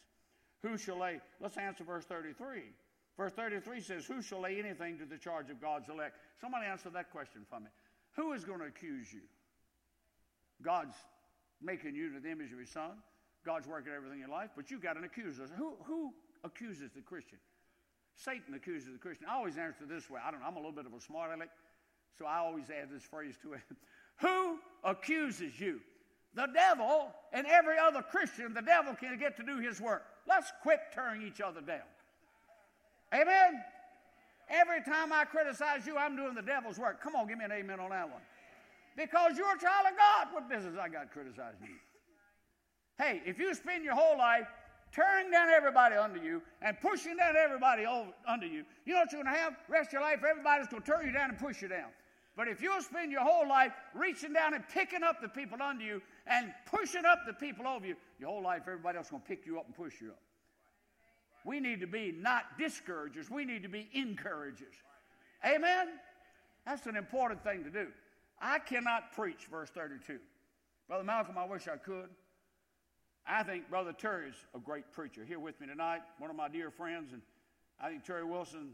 Who shall lay? Let's answer verse 33. Verse 33 says, Who shall lay anything to the charge of God's elect? Somebody answer that question for me. Who is going to accuse you? God's making you to the image of his son. God's working everything in your life, but you got an accuser. Who, who accuses the Christian? Satan accuses the Christian. I always answer this way. I don't know. I'm a little bit of a smart aleck, so I always add this phrase to it. *laughs* Who accuses you? The devil and every other Christian, the devil can get to do his work. Let's quit tearing each other down. Amen? Every time I criticize you, I'm doing the devil's work. Come on, give me an amen on that one. Because you're a child of God. What business I got criticizing you? Hey, if you spend your whole life tearing down everybody under you and pushing down everybody over, under you, you know what you're going to have? Rest of your life, everybody's going to tear you down and push you down. But if you'll spend your whole life reaching down and picking up the people under you and pushing up the people over you, your whole life, everybody else is going to pick you up and push you up. We need to be not discouragers, we need to be encouragers. Amen? That's an important thing to do. I cannot preach, verse 32. Brother Malcolm, I wish I could. I think Brother Terry's a great preacher here with me tonight, one of my dear friends, and I think Terry Wilson.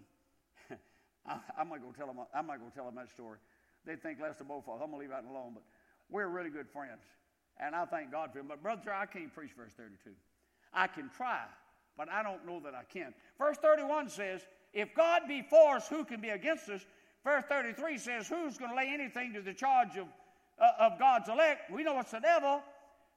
*laughs* I, am not to tell him. I'm not to tell him that story. They think less of both of us. I'm going to leave that alone. But we're really good friends, and I thank God for him. But brother Terry, I can't preach verse 32. I can try, but I don't know that I can. Verse 31 says, If God be for us, who can be against us? Verse 33 says, Who's going to lay anything to the charge of, uh, of God's elect? We know it's the devil.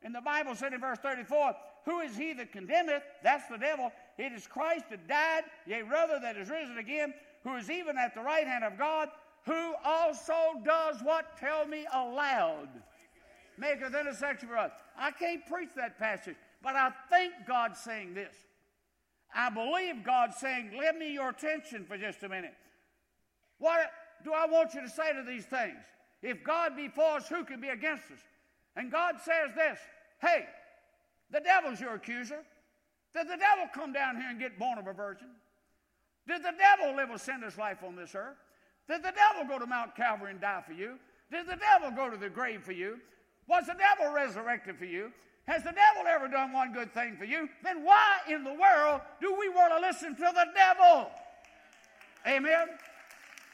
And the Bible said in verse 34, who is he that condemneth? That's the devil. It is Christ that died, yea, rather that is risen again, who is even at the right hand of God, who also does what? Tell me aloud. Maketh intercession for us. I can't preach that passage, but I think God's saying this. I believe God's saying, Give me your attention for just a minute. What do I want you to say to these things? If God be for us, who can be against us? And God says this Hey, the devil's your accuser. Did the devil come down here and get born of a virgin? Did the devil live a sinless life on this earth? Did the devil go to Mount Calvary and die for you? Did the devil go to the grave for you? Was the devil resurrected for you? Has the devil ever done one good thing for you? Then why in the world do we want to listen to the devil? Amen?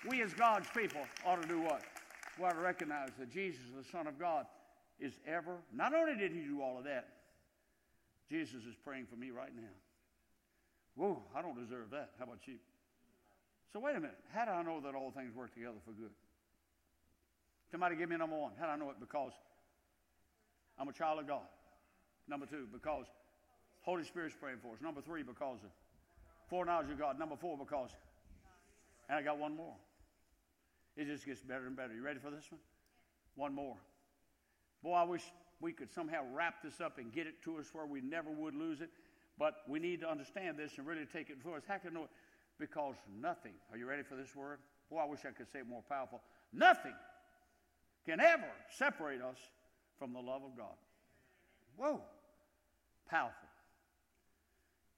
We as God's people ought to do what? We ought to recognize that Jesus, is the Son of God, is ever, not only did he do all of that, Jesus is praying for me right now. Whoa, I don't deserve that. How about you? So wait a minute. How do I know that all things work together for good? Somebody give me number one. How do I know it? Because I'm a child of God. Number two, because Holy Spirit's praying for us. Number three, because of foreknowledge of God. Number four, because. And I got one more. It just gets better and better. You ready for this one? One more. Boy, I wish we could somehow wrap this up and get it to us where we never would lose it. But we need to understand this and really take it for us. How can know it? Because nothing, are you ready for this word? Boy, I wish I could say it more powerful. Nothing can ever separate us from the love of God. Whoa, powerful.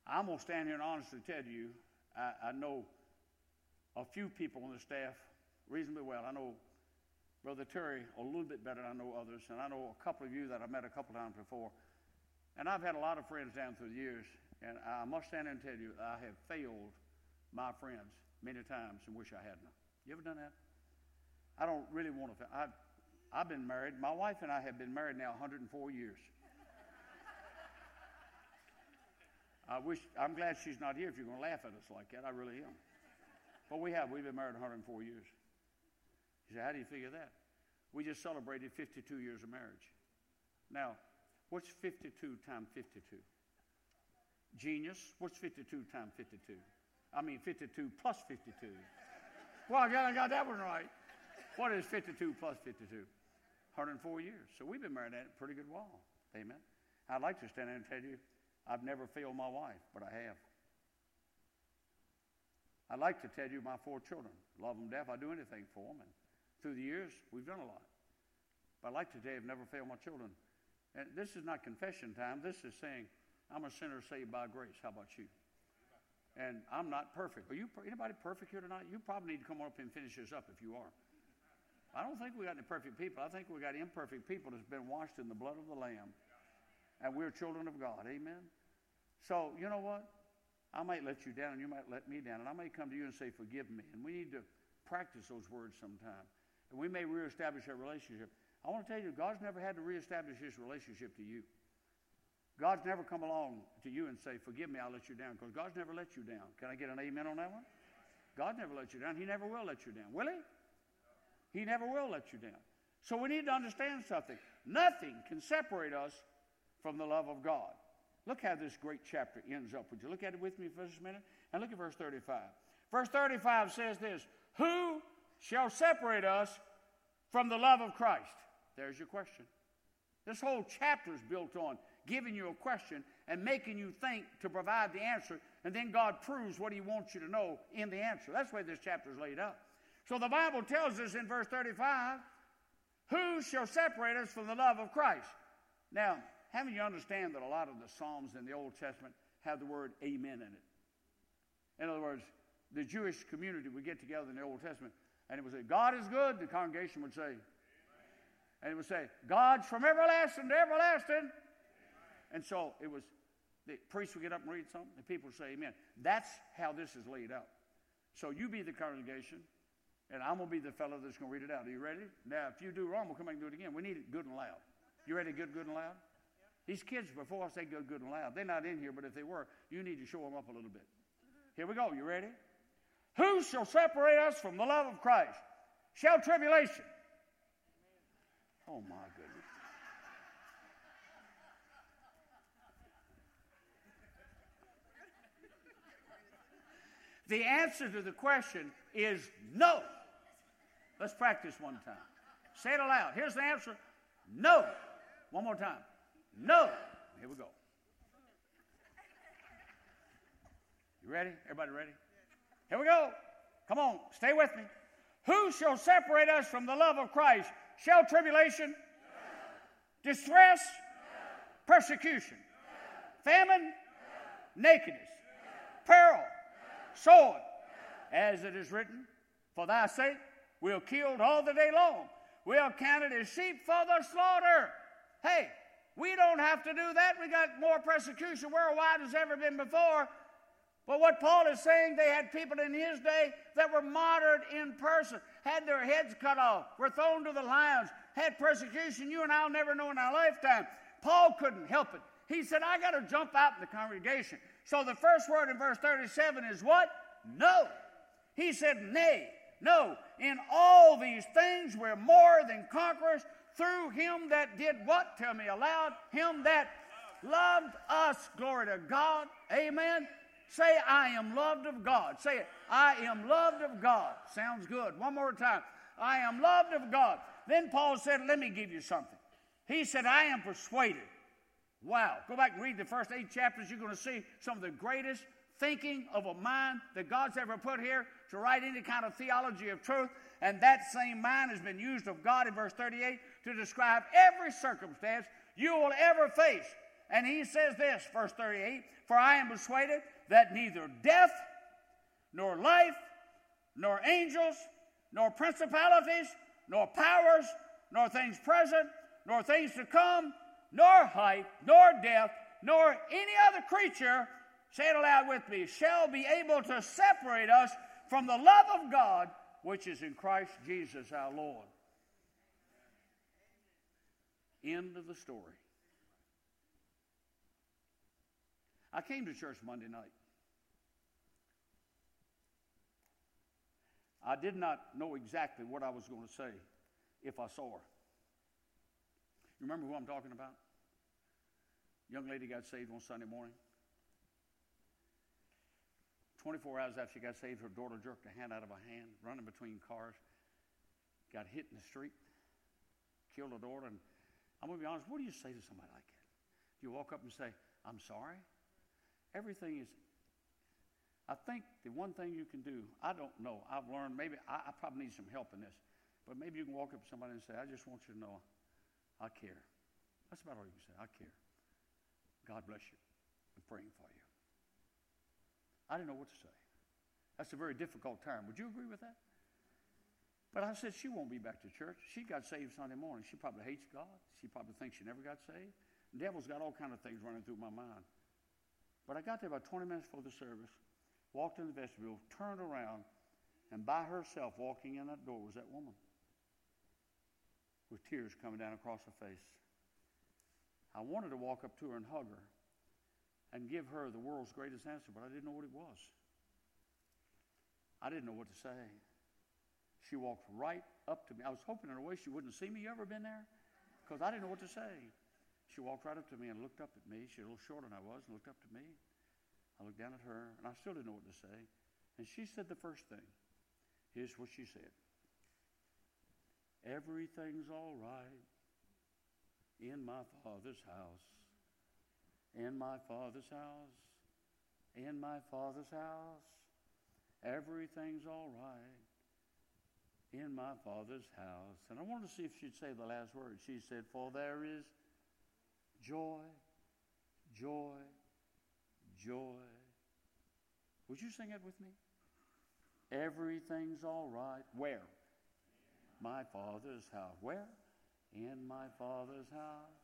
I'm going to stand here and honestly tell you, I, I know a few people on the staff reasonably well. I know Brother Terry a little bit better than I know others, and I know a couple of you that I've met a couple times before. And I've had a lot of friends down through the years, and I must stand and tell you, I have failed my friends many times and wish I hadn't. You ever done that? I don't really want to. I've, I've been married. My wife and I have been married now 104 years. *laughs* I wish. I'm glad she's not here. If you're going to laugh at us like that, I really am. But we have. We've been married 104 years. You say, how do you figure that? We just celebrated 52 years of marriage. Now, what's 52 times 52? Genius, what's 52 times 52? I mean, 52 plus 52. well, I got, I got that one right. What is 52 plus 52? 104 years. So we've been married a pretty good while. Amen. I'd like to stand there and tell you, I've never failed my wife, but I have. I'd like to tell you my four children. Love them deaf. I do anything for them. And through the years, we've done a lot. But like today, I've never failed my children. And this is not confession time. This is saying, I'm a sinner saved by grace. How about you? And I'm not perfect. Are you anybody perfect here tonight? You probably need to come on up and finish this up if you are. I don't think we got any perfect people. I think we got imperfect people that's been washed in the blood of the Lamb. And we're children of God. Amen. So, you know what? I might let you down and you might let me down. And I may come to you and say, Forgive me. And we need to practice those words sometime and we may reestablish that relationship. I want to tell you, God's never had to reestablish his relationship to you. God's never come along to you and say, Forgive me, I'll let you down, because God's never let you down. Can I get an amen on that one? God never let you down. He never will let you down. Will he? He never will let you down. So we need to understand something. Nothing can separate us from the love of God. Look how this great chapter ends up. Would you look at it with me for just a minute? And look at verse 35. Verse 35 says this Who shall separate us from the love of Christ? There's your question. This whole chapter is built on giving you a question and making you think to provide the answer, and then God proves what He wants you to know in the answer. That's way this chapter is laid up. So the Bible tells us in verse 35 Who shall separate us from the love of Christ? Now, having you understand that a lot of the Psalms in the Old Testament have the word amen in it. In other words, the Jewish community would get together in the Old Testament and it would say, God is good, the congregation would say. And it would say, God's from everlasting to everlasting. And so it was, the priest would get up and read something, and people would say, Amen. That's how this is laid out. So you be the congregation, and I'm going to be the fellow that's going to read it out. Are you ready? Now, if you do wrong, we'll come back and do it again. We need it good and loud. You ready good, good and loud? These kids, before I say good, good and loud, they're not in here, but if they were, you need to show them up a little bit. Here we go. You ready? Who shall separate us from the love of Christ? Shall tribulation? Oh my goodness. The answer to the question is no. Let's practice one time. Say it aloud. Here's the answer no. One more time. No. Here we go. You ready? Everybody ready? Here we go. Come on, stay with me. Who shall separate us from the love of Christ? Shall tribulation, distress, persecution, famine, nakedness, peril, sword, as it is written, For thy sake we are killed all the day long. We are counted as sheep for the slaughter. Hey, we don't have to do that. We got more persecution worldwide as ever been before. But what Paul is saying, they had people in his day that were martyred in person, had their heads cut off, were thrown to the lions, had persecution you and I'll never know in our lifetime. Paul couldn't help it. He said, I got to jump out in the congregation. So the first word in verse 37 is what? No. He said, Nay, no. In all these things we're more than conquerors through him that did what? Tell me aloud. Him that loved us. Glory to God. Amen. Say, I am loved of God. Say it. I am loved of God. Sounds good. One more time. I am loved of God. Then Paul said, Let me give you something. He said, I am persuaded. Wow. Go back and read the first eight chapters. You're going to see some of the greatest thinking of a mind that God's ever put here to write any kind of theology of truth. And that same mind has been used of God in verse 38 to describe every circumstance you will ever face. And he says this, verse 38 For I am persuaded that neither death, nor life, nor angels, nor principalities, nor powers, nor things present, nor things to come, nor height, nor depth, nor any other creature, say it aloud with me, shall be able to separate us from the love of God which is in Christ Jesus our Lord. End of the story. I came to church Monday night. I did not know exactly what I was going to say if I saw her. You remember who I'm talking about? Young lady got saved on Sunday morning. 24 hours after she got saved, her daughter jerked a hand out of her hand, running between cars, got hit in the street, killed her daughter. And I'm going to be honest, what do you say to somebody like that? Do you walk up and say, I'm sorry? Everything is, I think the one thing you can do, I don't know, I've learned, maybe I, I probably need some help in this, but maybe you can walk up to somebody and say, I just want you to know I care. That's about all you can say. I care. God bless you. I'm praying for you. I didn't know what to say. That's a very difficult time. Would you agree with that? But I said, she won't be back to church. She got saved Sunday morning. She probably hates God. She probably thinks she never got saved. The devil's got all kind of things running through my mind. But I got there about 20 minutes before the service, walked in the vestibule, turned around, and by herself, walking in that door, was that woman with tears coming down across her face. I wanted to walk up to her and hug her and give her the world's greatest answer, but I didn't know what it was. I didn't know what to say. She walked right up to me. I was hoping in a way she wouldn't see me. You ever been there? Because I didn't know what to say. She walked right up to me and looked up at me. She's a little shorter than I was and looked up to me. I looked down at her and I still didn't know what to say. And she said the first thing. Here's what she said Everything's all right in my Father's house. In my Father's house. In my Father's house. Everything's all right in my Father's house. And I wanted to see if she'd say the last word. She said, For there is joy, joy, joy. Would you sing it with me? Everything's all right. Where? My Father's house. Where? In my Father's house.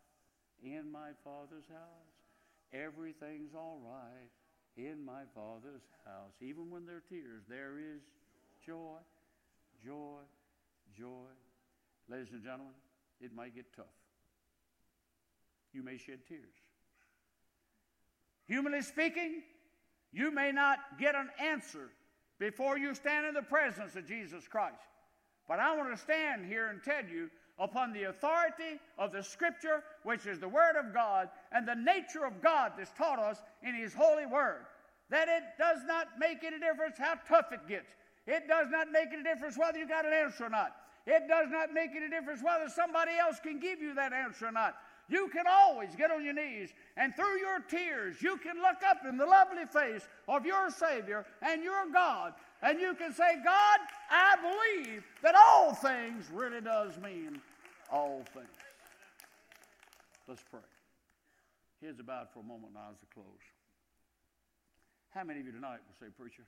In my Father's house. Everything's all right in my Father's house. Even when there are tears, there is joy, joy, joy. Ladies and gentlemen, it might get tough you may shed tears. Humanly speaking, you may not get an answer before you stand in the presence of Jesus Christ. But I want to stand here and tell you upon the authority of the Scripture, which is the Word of God, and the nature of God that's taught us in His holy Word. that it does not make any difference how tough it gets. It does not make any difference whether you got an answer or not. It does not make any difference whether somebody else can give you that answer or not. You can always get on your knees, and through your tears, you can look up in the lovely face of your Savior and your God, and you can say, God, I believe that all things really does mean all things. Let's pray. Here's about for a moment, eyes to close. How many of you tonight will say, Preacher,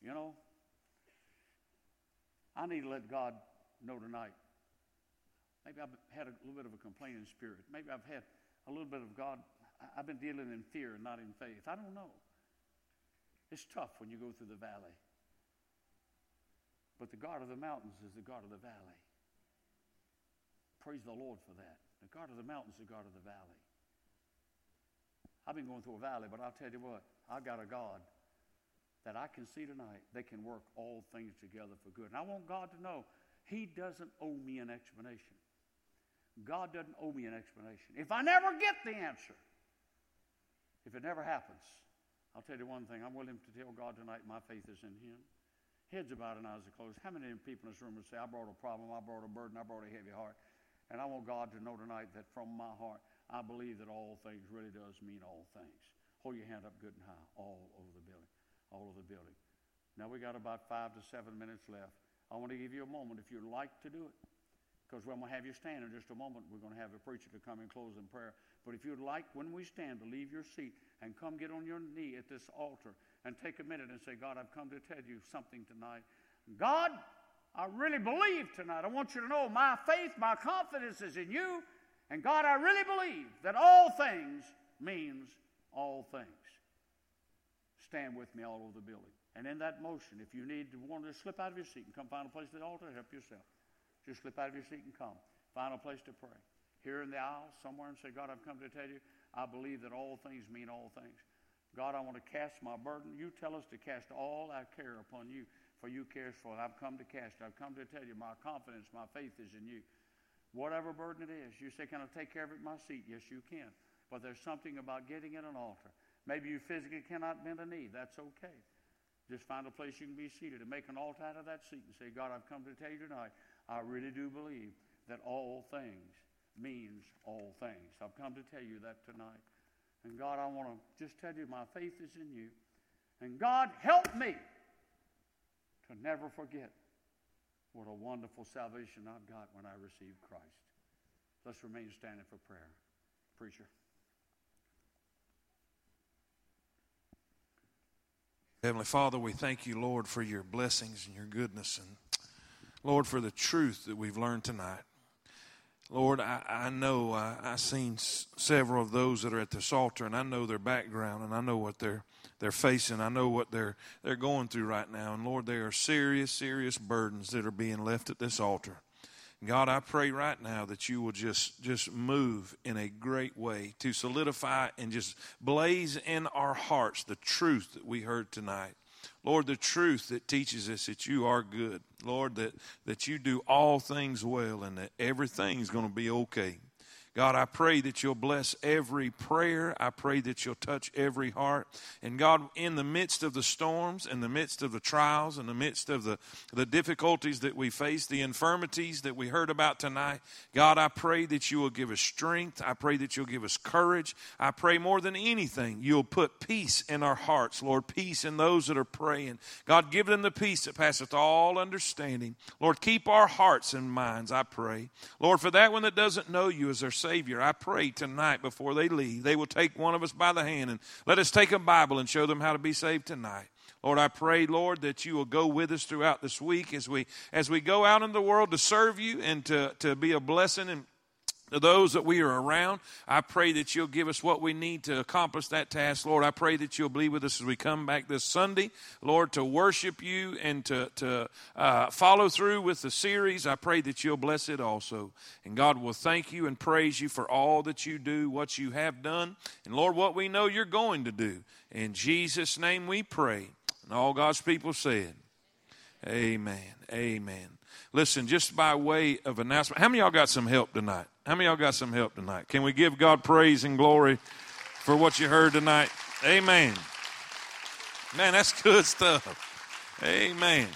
you know, I need to let God know tonight Maybe I've had a little bit of a complaining spirit. Maybe I've had a little bit of God. I've been dealing in fear and not in faith. I don't know. It's tough when you go through the valley. But the God of the mountains is the God of the valley. Praise the Lord for that. The God of the mountains is the God of the valley. I've been going through a valley, but I'll tell you what, I've got a God that I can see tonight. They can work all things together for good. And I want God to know He doesn't owe me an explanation. God doesn't owe me an explanation. If I never get the answer, if it never happens, I'll tell you one thing. I'm willing to tell God tonight my faith is in Him. Heads about and eyes are closed. How many people in this room would say, I brought a problem, I brought a burden, I brought a heavy heart? And I want God to know tonight that from my heart, I believe that all things really does mean all things. Hold your hand up good and high all over the building. All over the building. Now we got about five to seven minutes left. I want to give you a moment if you'd like to do it because we're going to have you stand in just a moment. We're going to have a preacher to come and close in prayer. But if you'd like, when we stand, to leave your seat and come get on your knee at this altar and take a minute and say, God, I've come to tell you something tonight. God, I really believe tonight. I want you to know my faith, my confidence is in you. And God, I really believe that all things means all things. Stand with me all over the building. And in that motion, if you need to want to slip out of your seat and come find a place at the altar, help yourself. Just slip out of your seat and come. Find a place to pray. Here in the aisle, somewhere, and say, God, I've come to tell you, I believe that all things mean all things. God, I want to cast my burden. You tell us to cast all our care upon you, for you cares for it. I've come to cast. I've come to tell you my confidence, my faith is in you. Whatever burden it is, you say, Can I take care of it in my seat? Yes, you can. But there's something about getting at an altar. Maybe you physically cannot bend a knee. That's okay. Just find a place you can be seated and make an altar out of that seat and say, God, I've come to tell you tonight, I really do believe that all things means all things. I've come to tell you that tonight. And God, I want to just tell you my faith is in you. And God, help me to never forget what a wonderful salvation I've got when I received Christ. Let's remain standing for prayer. Preacher. Heavenly Father, we thank you, Lord, for your blessings and your goodness and Lord, for the truth that we've learned tonight. Lord, I, I know I, I've seen s- several of those that are at this altar, and I know their background, and I know what they're they're facing. I know what they're they're going through right now. And Lord, there are serious, serious burdens that are being left at this altar. God, I pray right now that you will just just move in a great way to solidify and just blaze in our hearts the truth that we heard tonight. Lord, the truth that teaches us that you are good. Lord, that, that you do all things well and that everything's going to be okay. God, I pray that you'll bless every prayer. I pray that you'll touch every heart. And God, in the midst of the storms, in the midst of the trials, in the midst of the, the difficulties that we face, the infirmities that we heard about tonight, God, I pray that you will give us strength. I pray that you'll give us courage. I pray more than anything, you'll put peace in our hearts, Lord, peace in those that are praying. God, give them the peace that passeth all understanding. Lord, keep our hearts and minds, I pray. Lord, for that one that doesn't know you as their Savior, I pray tonight before they leave, they will take one of us by the hand and let us take a Bible and show them how to be saved tonight. Lord, I pray, Lord, that you will go with us throughout this week as we as we go out in the world to serve you and to, to be a blessing and those that we are around. I pray that you'll give us what we need to accomplish that task, Lord. I pray that you'll be with us as we come back this Sunday, Lord, to worship you and to, to uh, follow through with the series. I pray that you'll bless it also. And God will thank you and praise you for all that you do, what you have done, and Lord, what we know you're going to do. In Jesus' name we pray. And all God's people said, Amen. Amen. Listen, just by way of announcement, how many y'all got some help tonight? How many y'all got some help tonight? Can we give God praise and glory for what you heard tonight? Amen. Man, that's good stuff. Amen.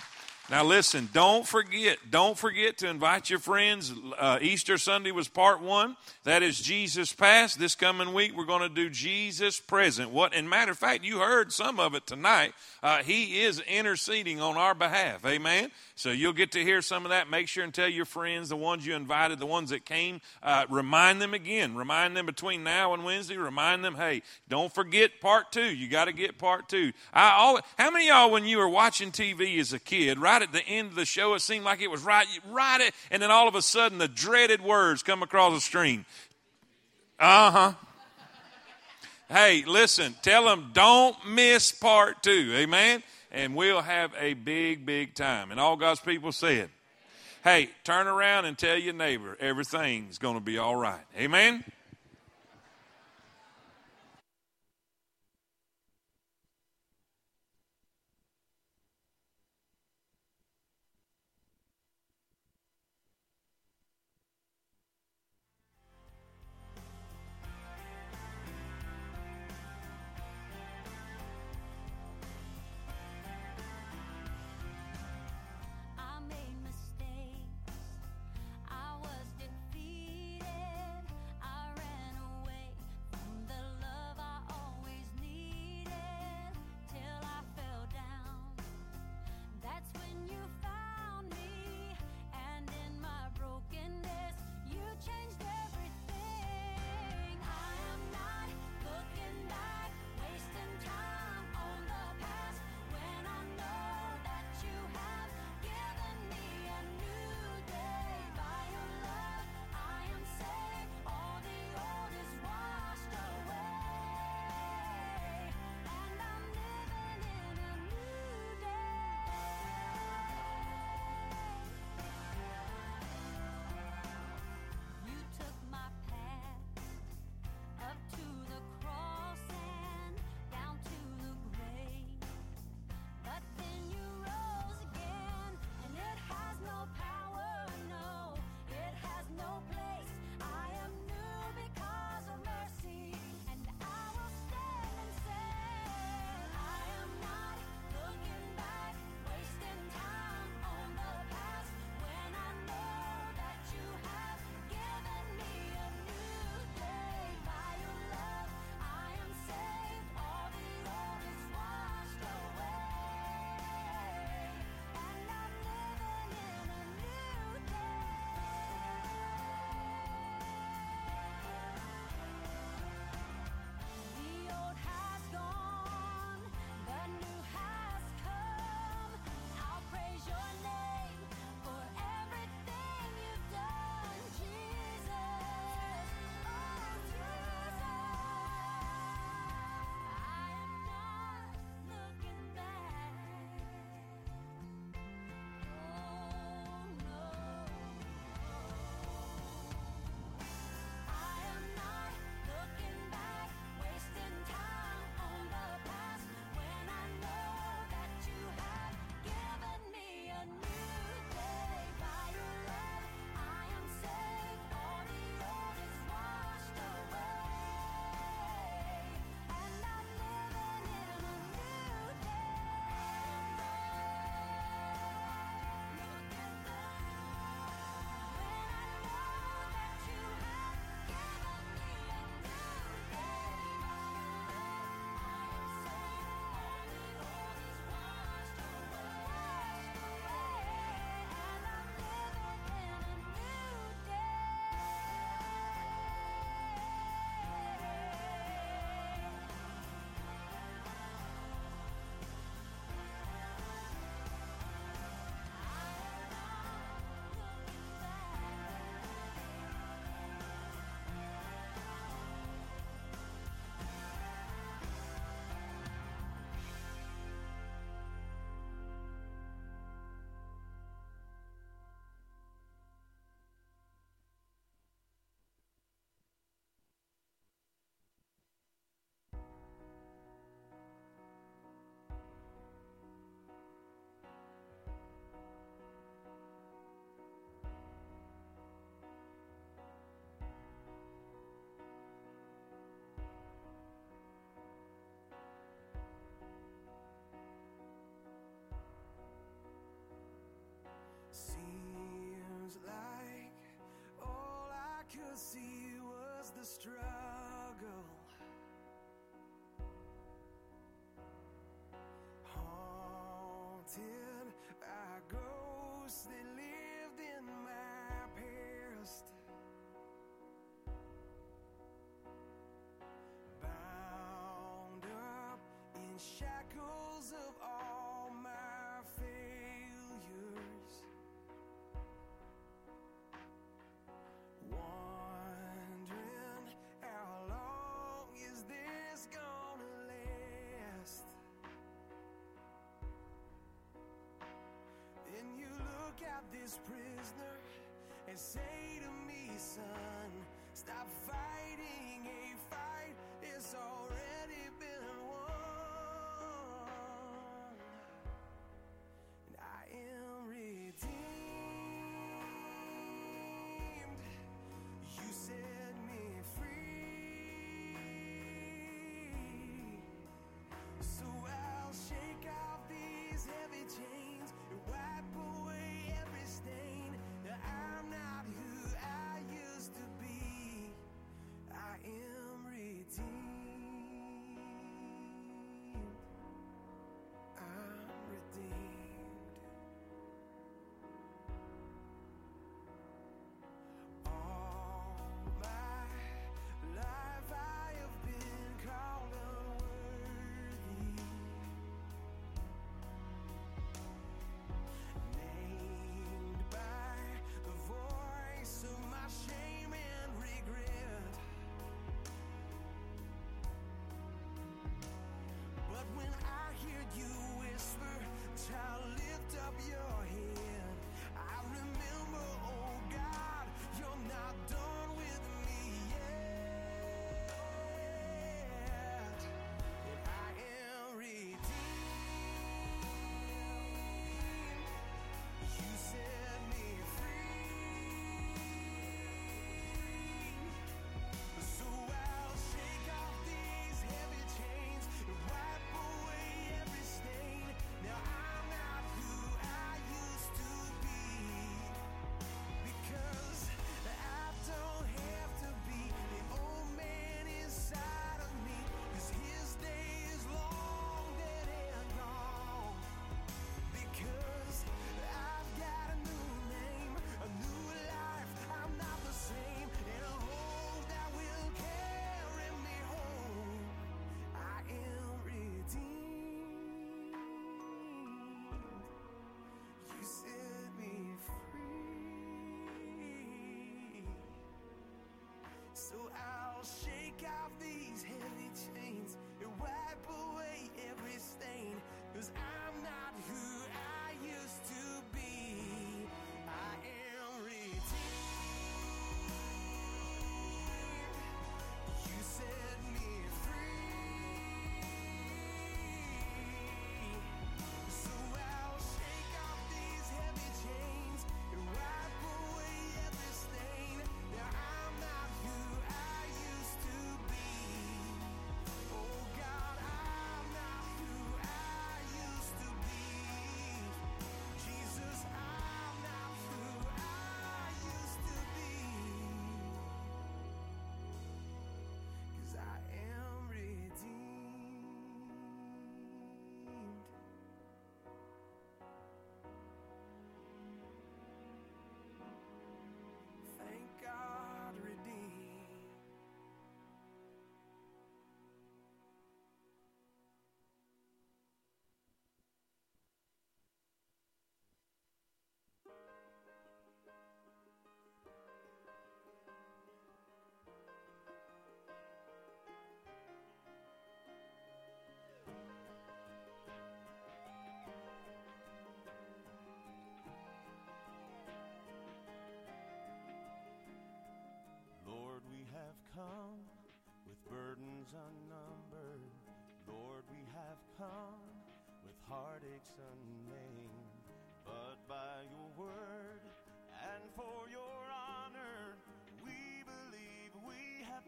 Now, listen, don't forget, don't forget to invite your friends. Uh, Easter Sunday was part one. That is Jesus past. This coming week, we're going to do Jesus present. What, and matter of fact, you heard some of it tonight. Uh, he is interceding on our behalf. Amen. So you'll get to hear some of that. Make sure and tell your friends, the ones you invited, the ones that came, uh, remind them again. Remind them between now and Wednesday. Remind them, hey, don't forget part two. You got to get part two. I always, how many y'all, when you were watching TV as a kid, right at the end of the show, it seemed like it was right, right, it, and then all of a sudden the dreaded words come across the screen. Uh huh. Hey, listen, tell them don't miss part two. Amen and we'll have a big, big time. And all God's people said, Hey, turn around and tell your neighbor everything's going to be all right. Amen? could see was the struggle. Haunted by ghosts that lived in my past. Bound up in shackles. his prisoner and say to me, son, stop fighting. champion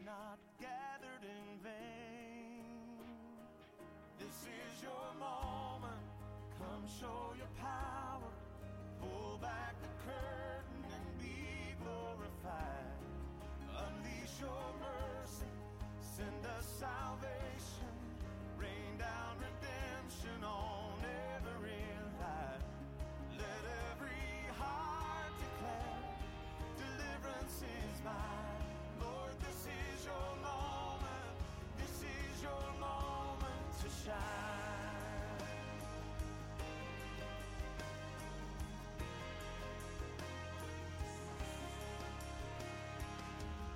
not gathered in vain. This is your moment. Come show your power. Pull back the curtain and be glorified. Unleash your mercy. Send us salvation. Rain down redemption on every life. Let every heart declare deliverance is mine is your moment. This is your moment to shine.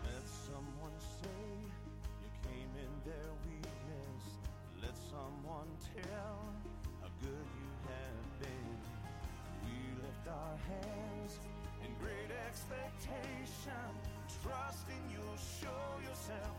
Let someone say you came in their weakness. Let someone tell how good you have been. We lift our hands in great expectation, trusting show yourself.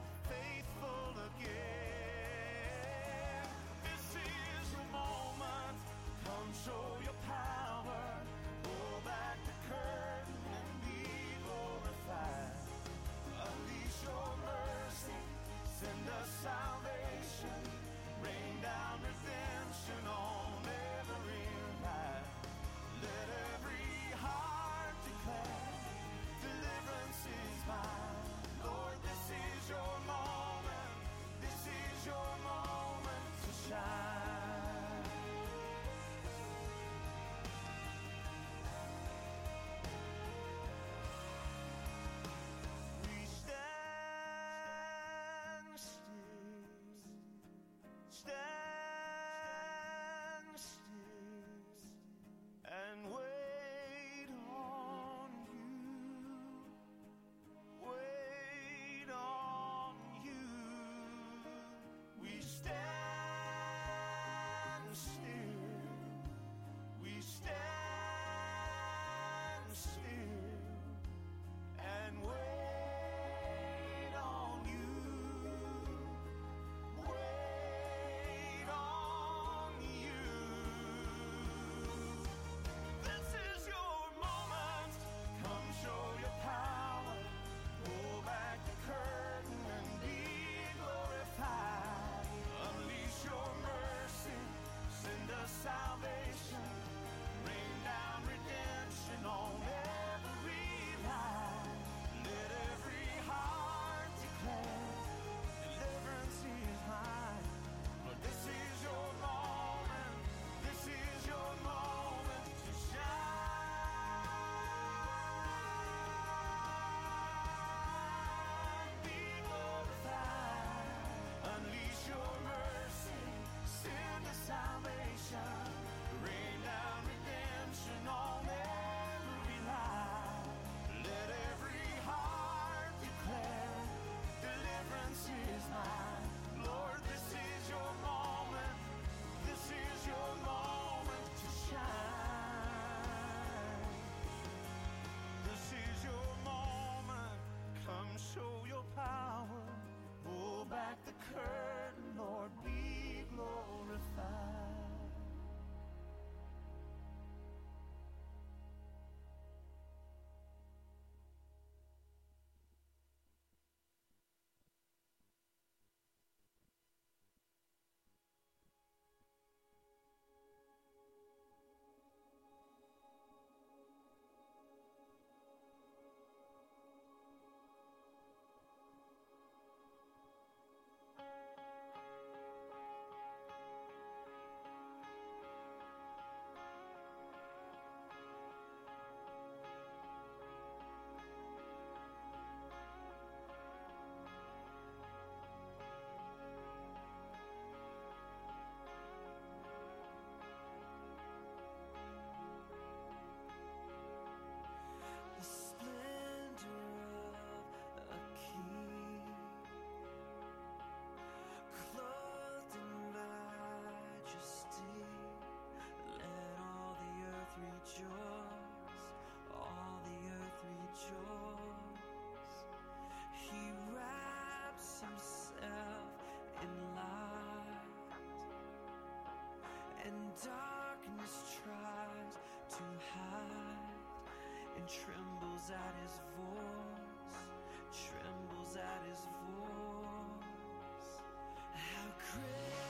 trembles at his voice, trembles at his voice. How crazy.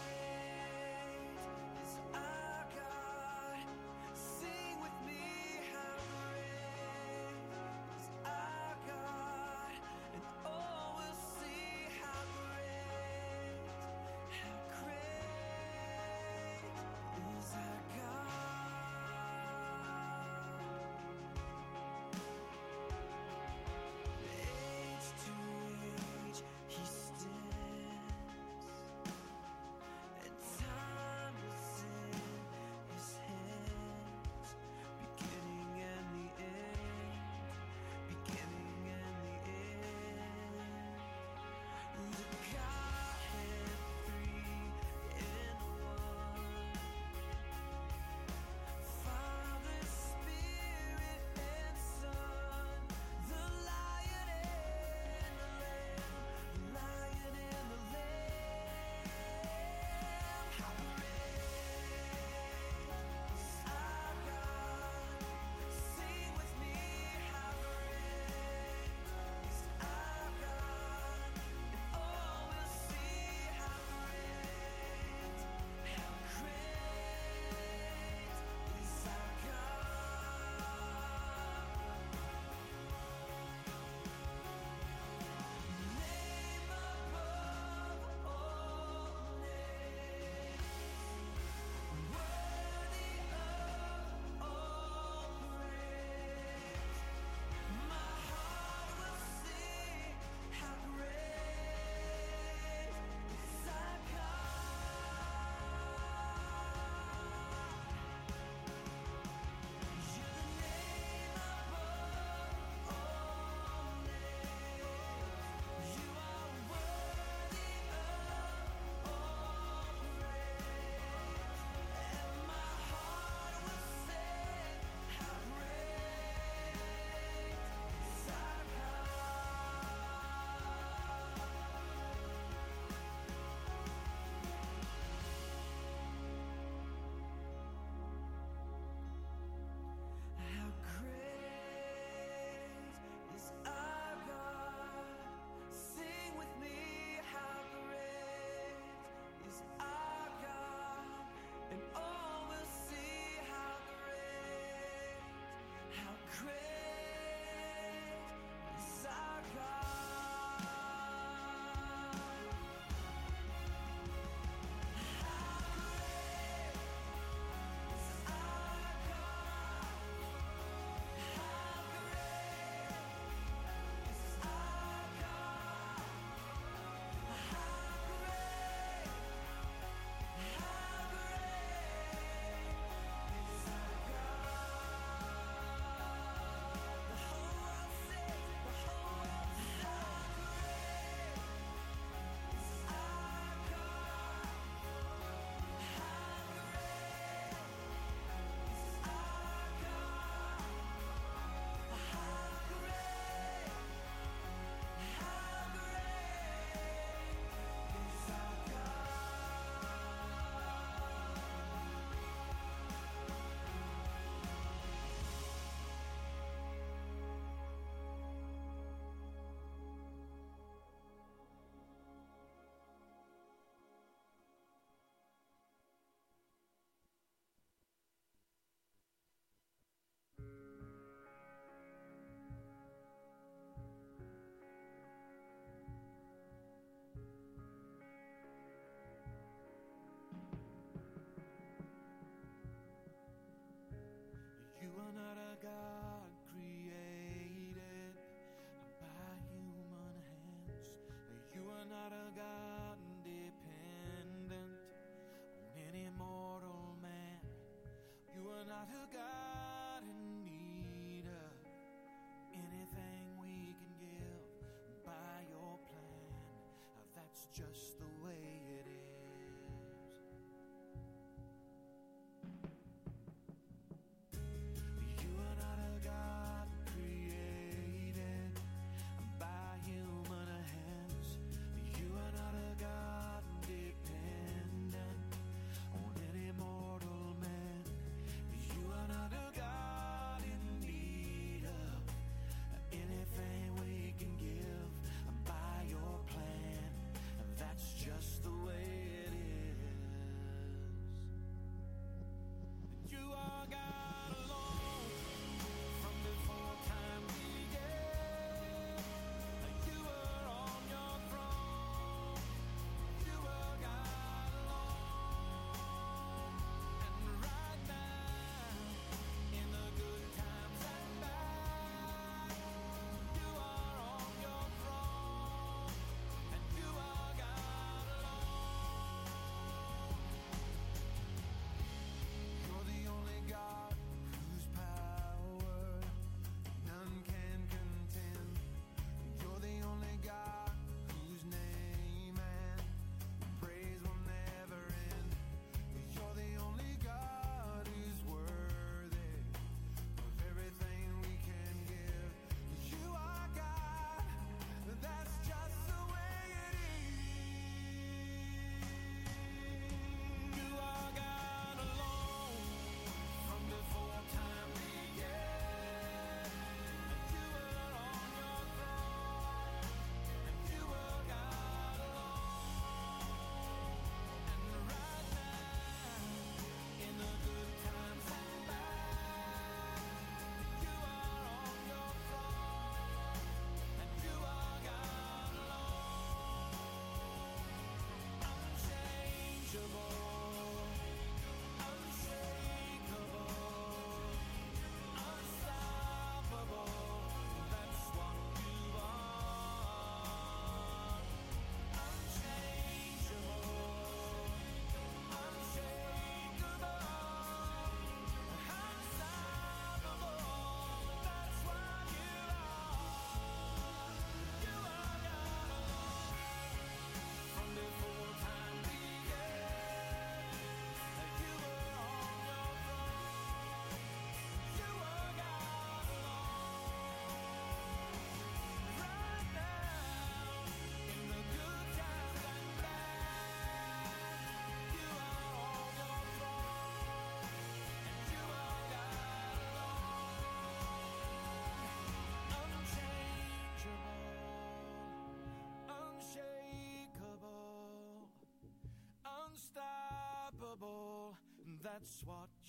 That's what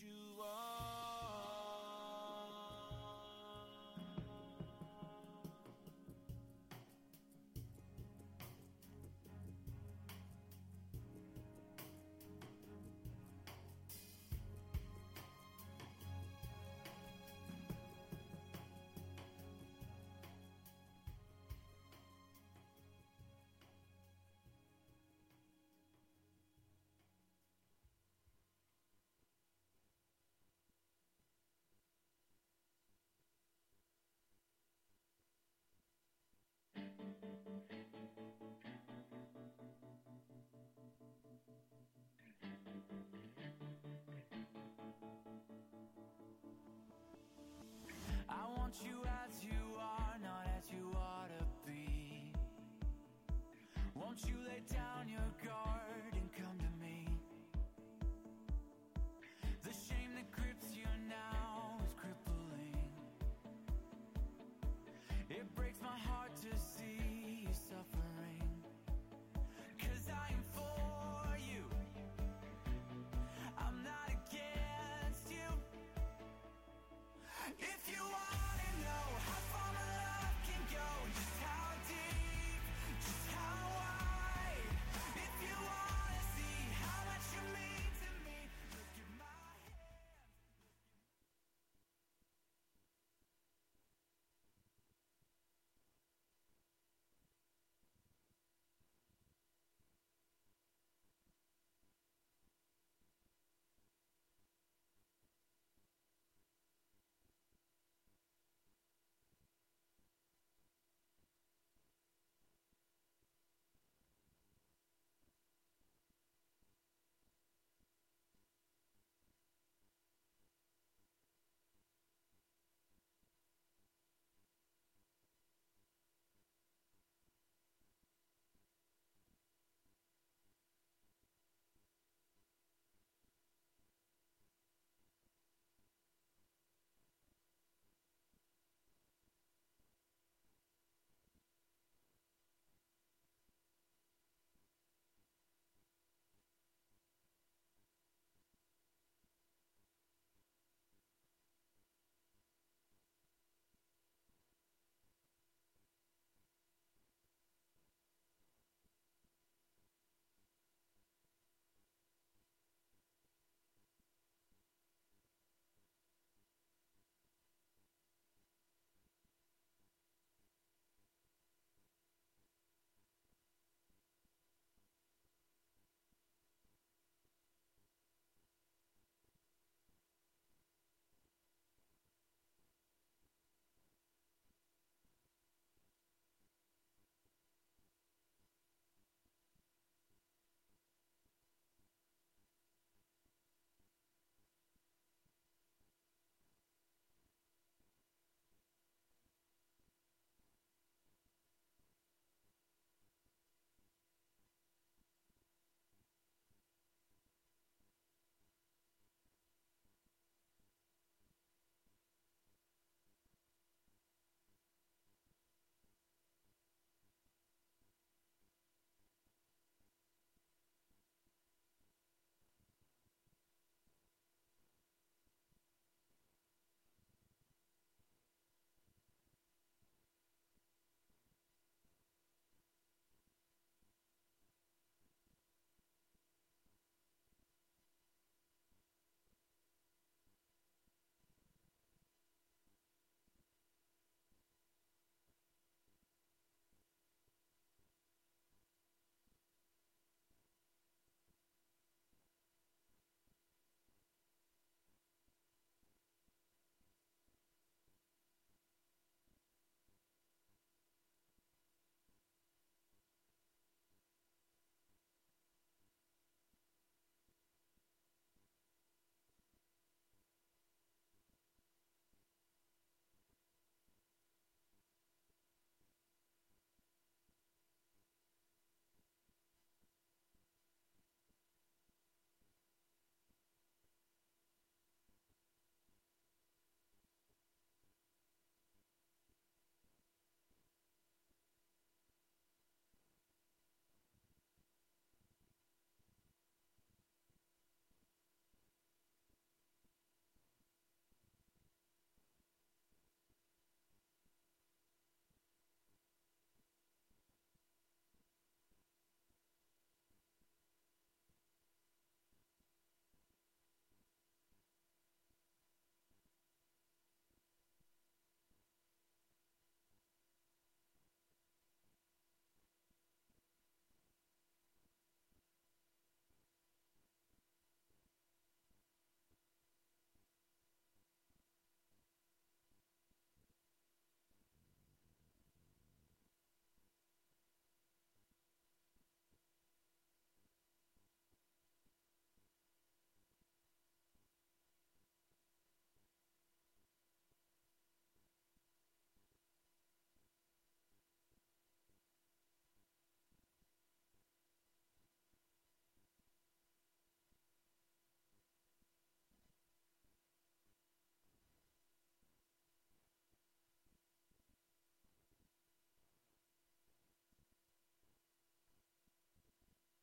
want you as you are, not as you ought to be. Won't you lay down?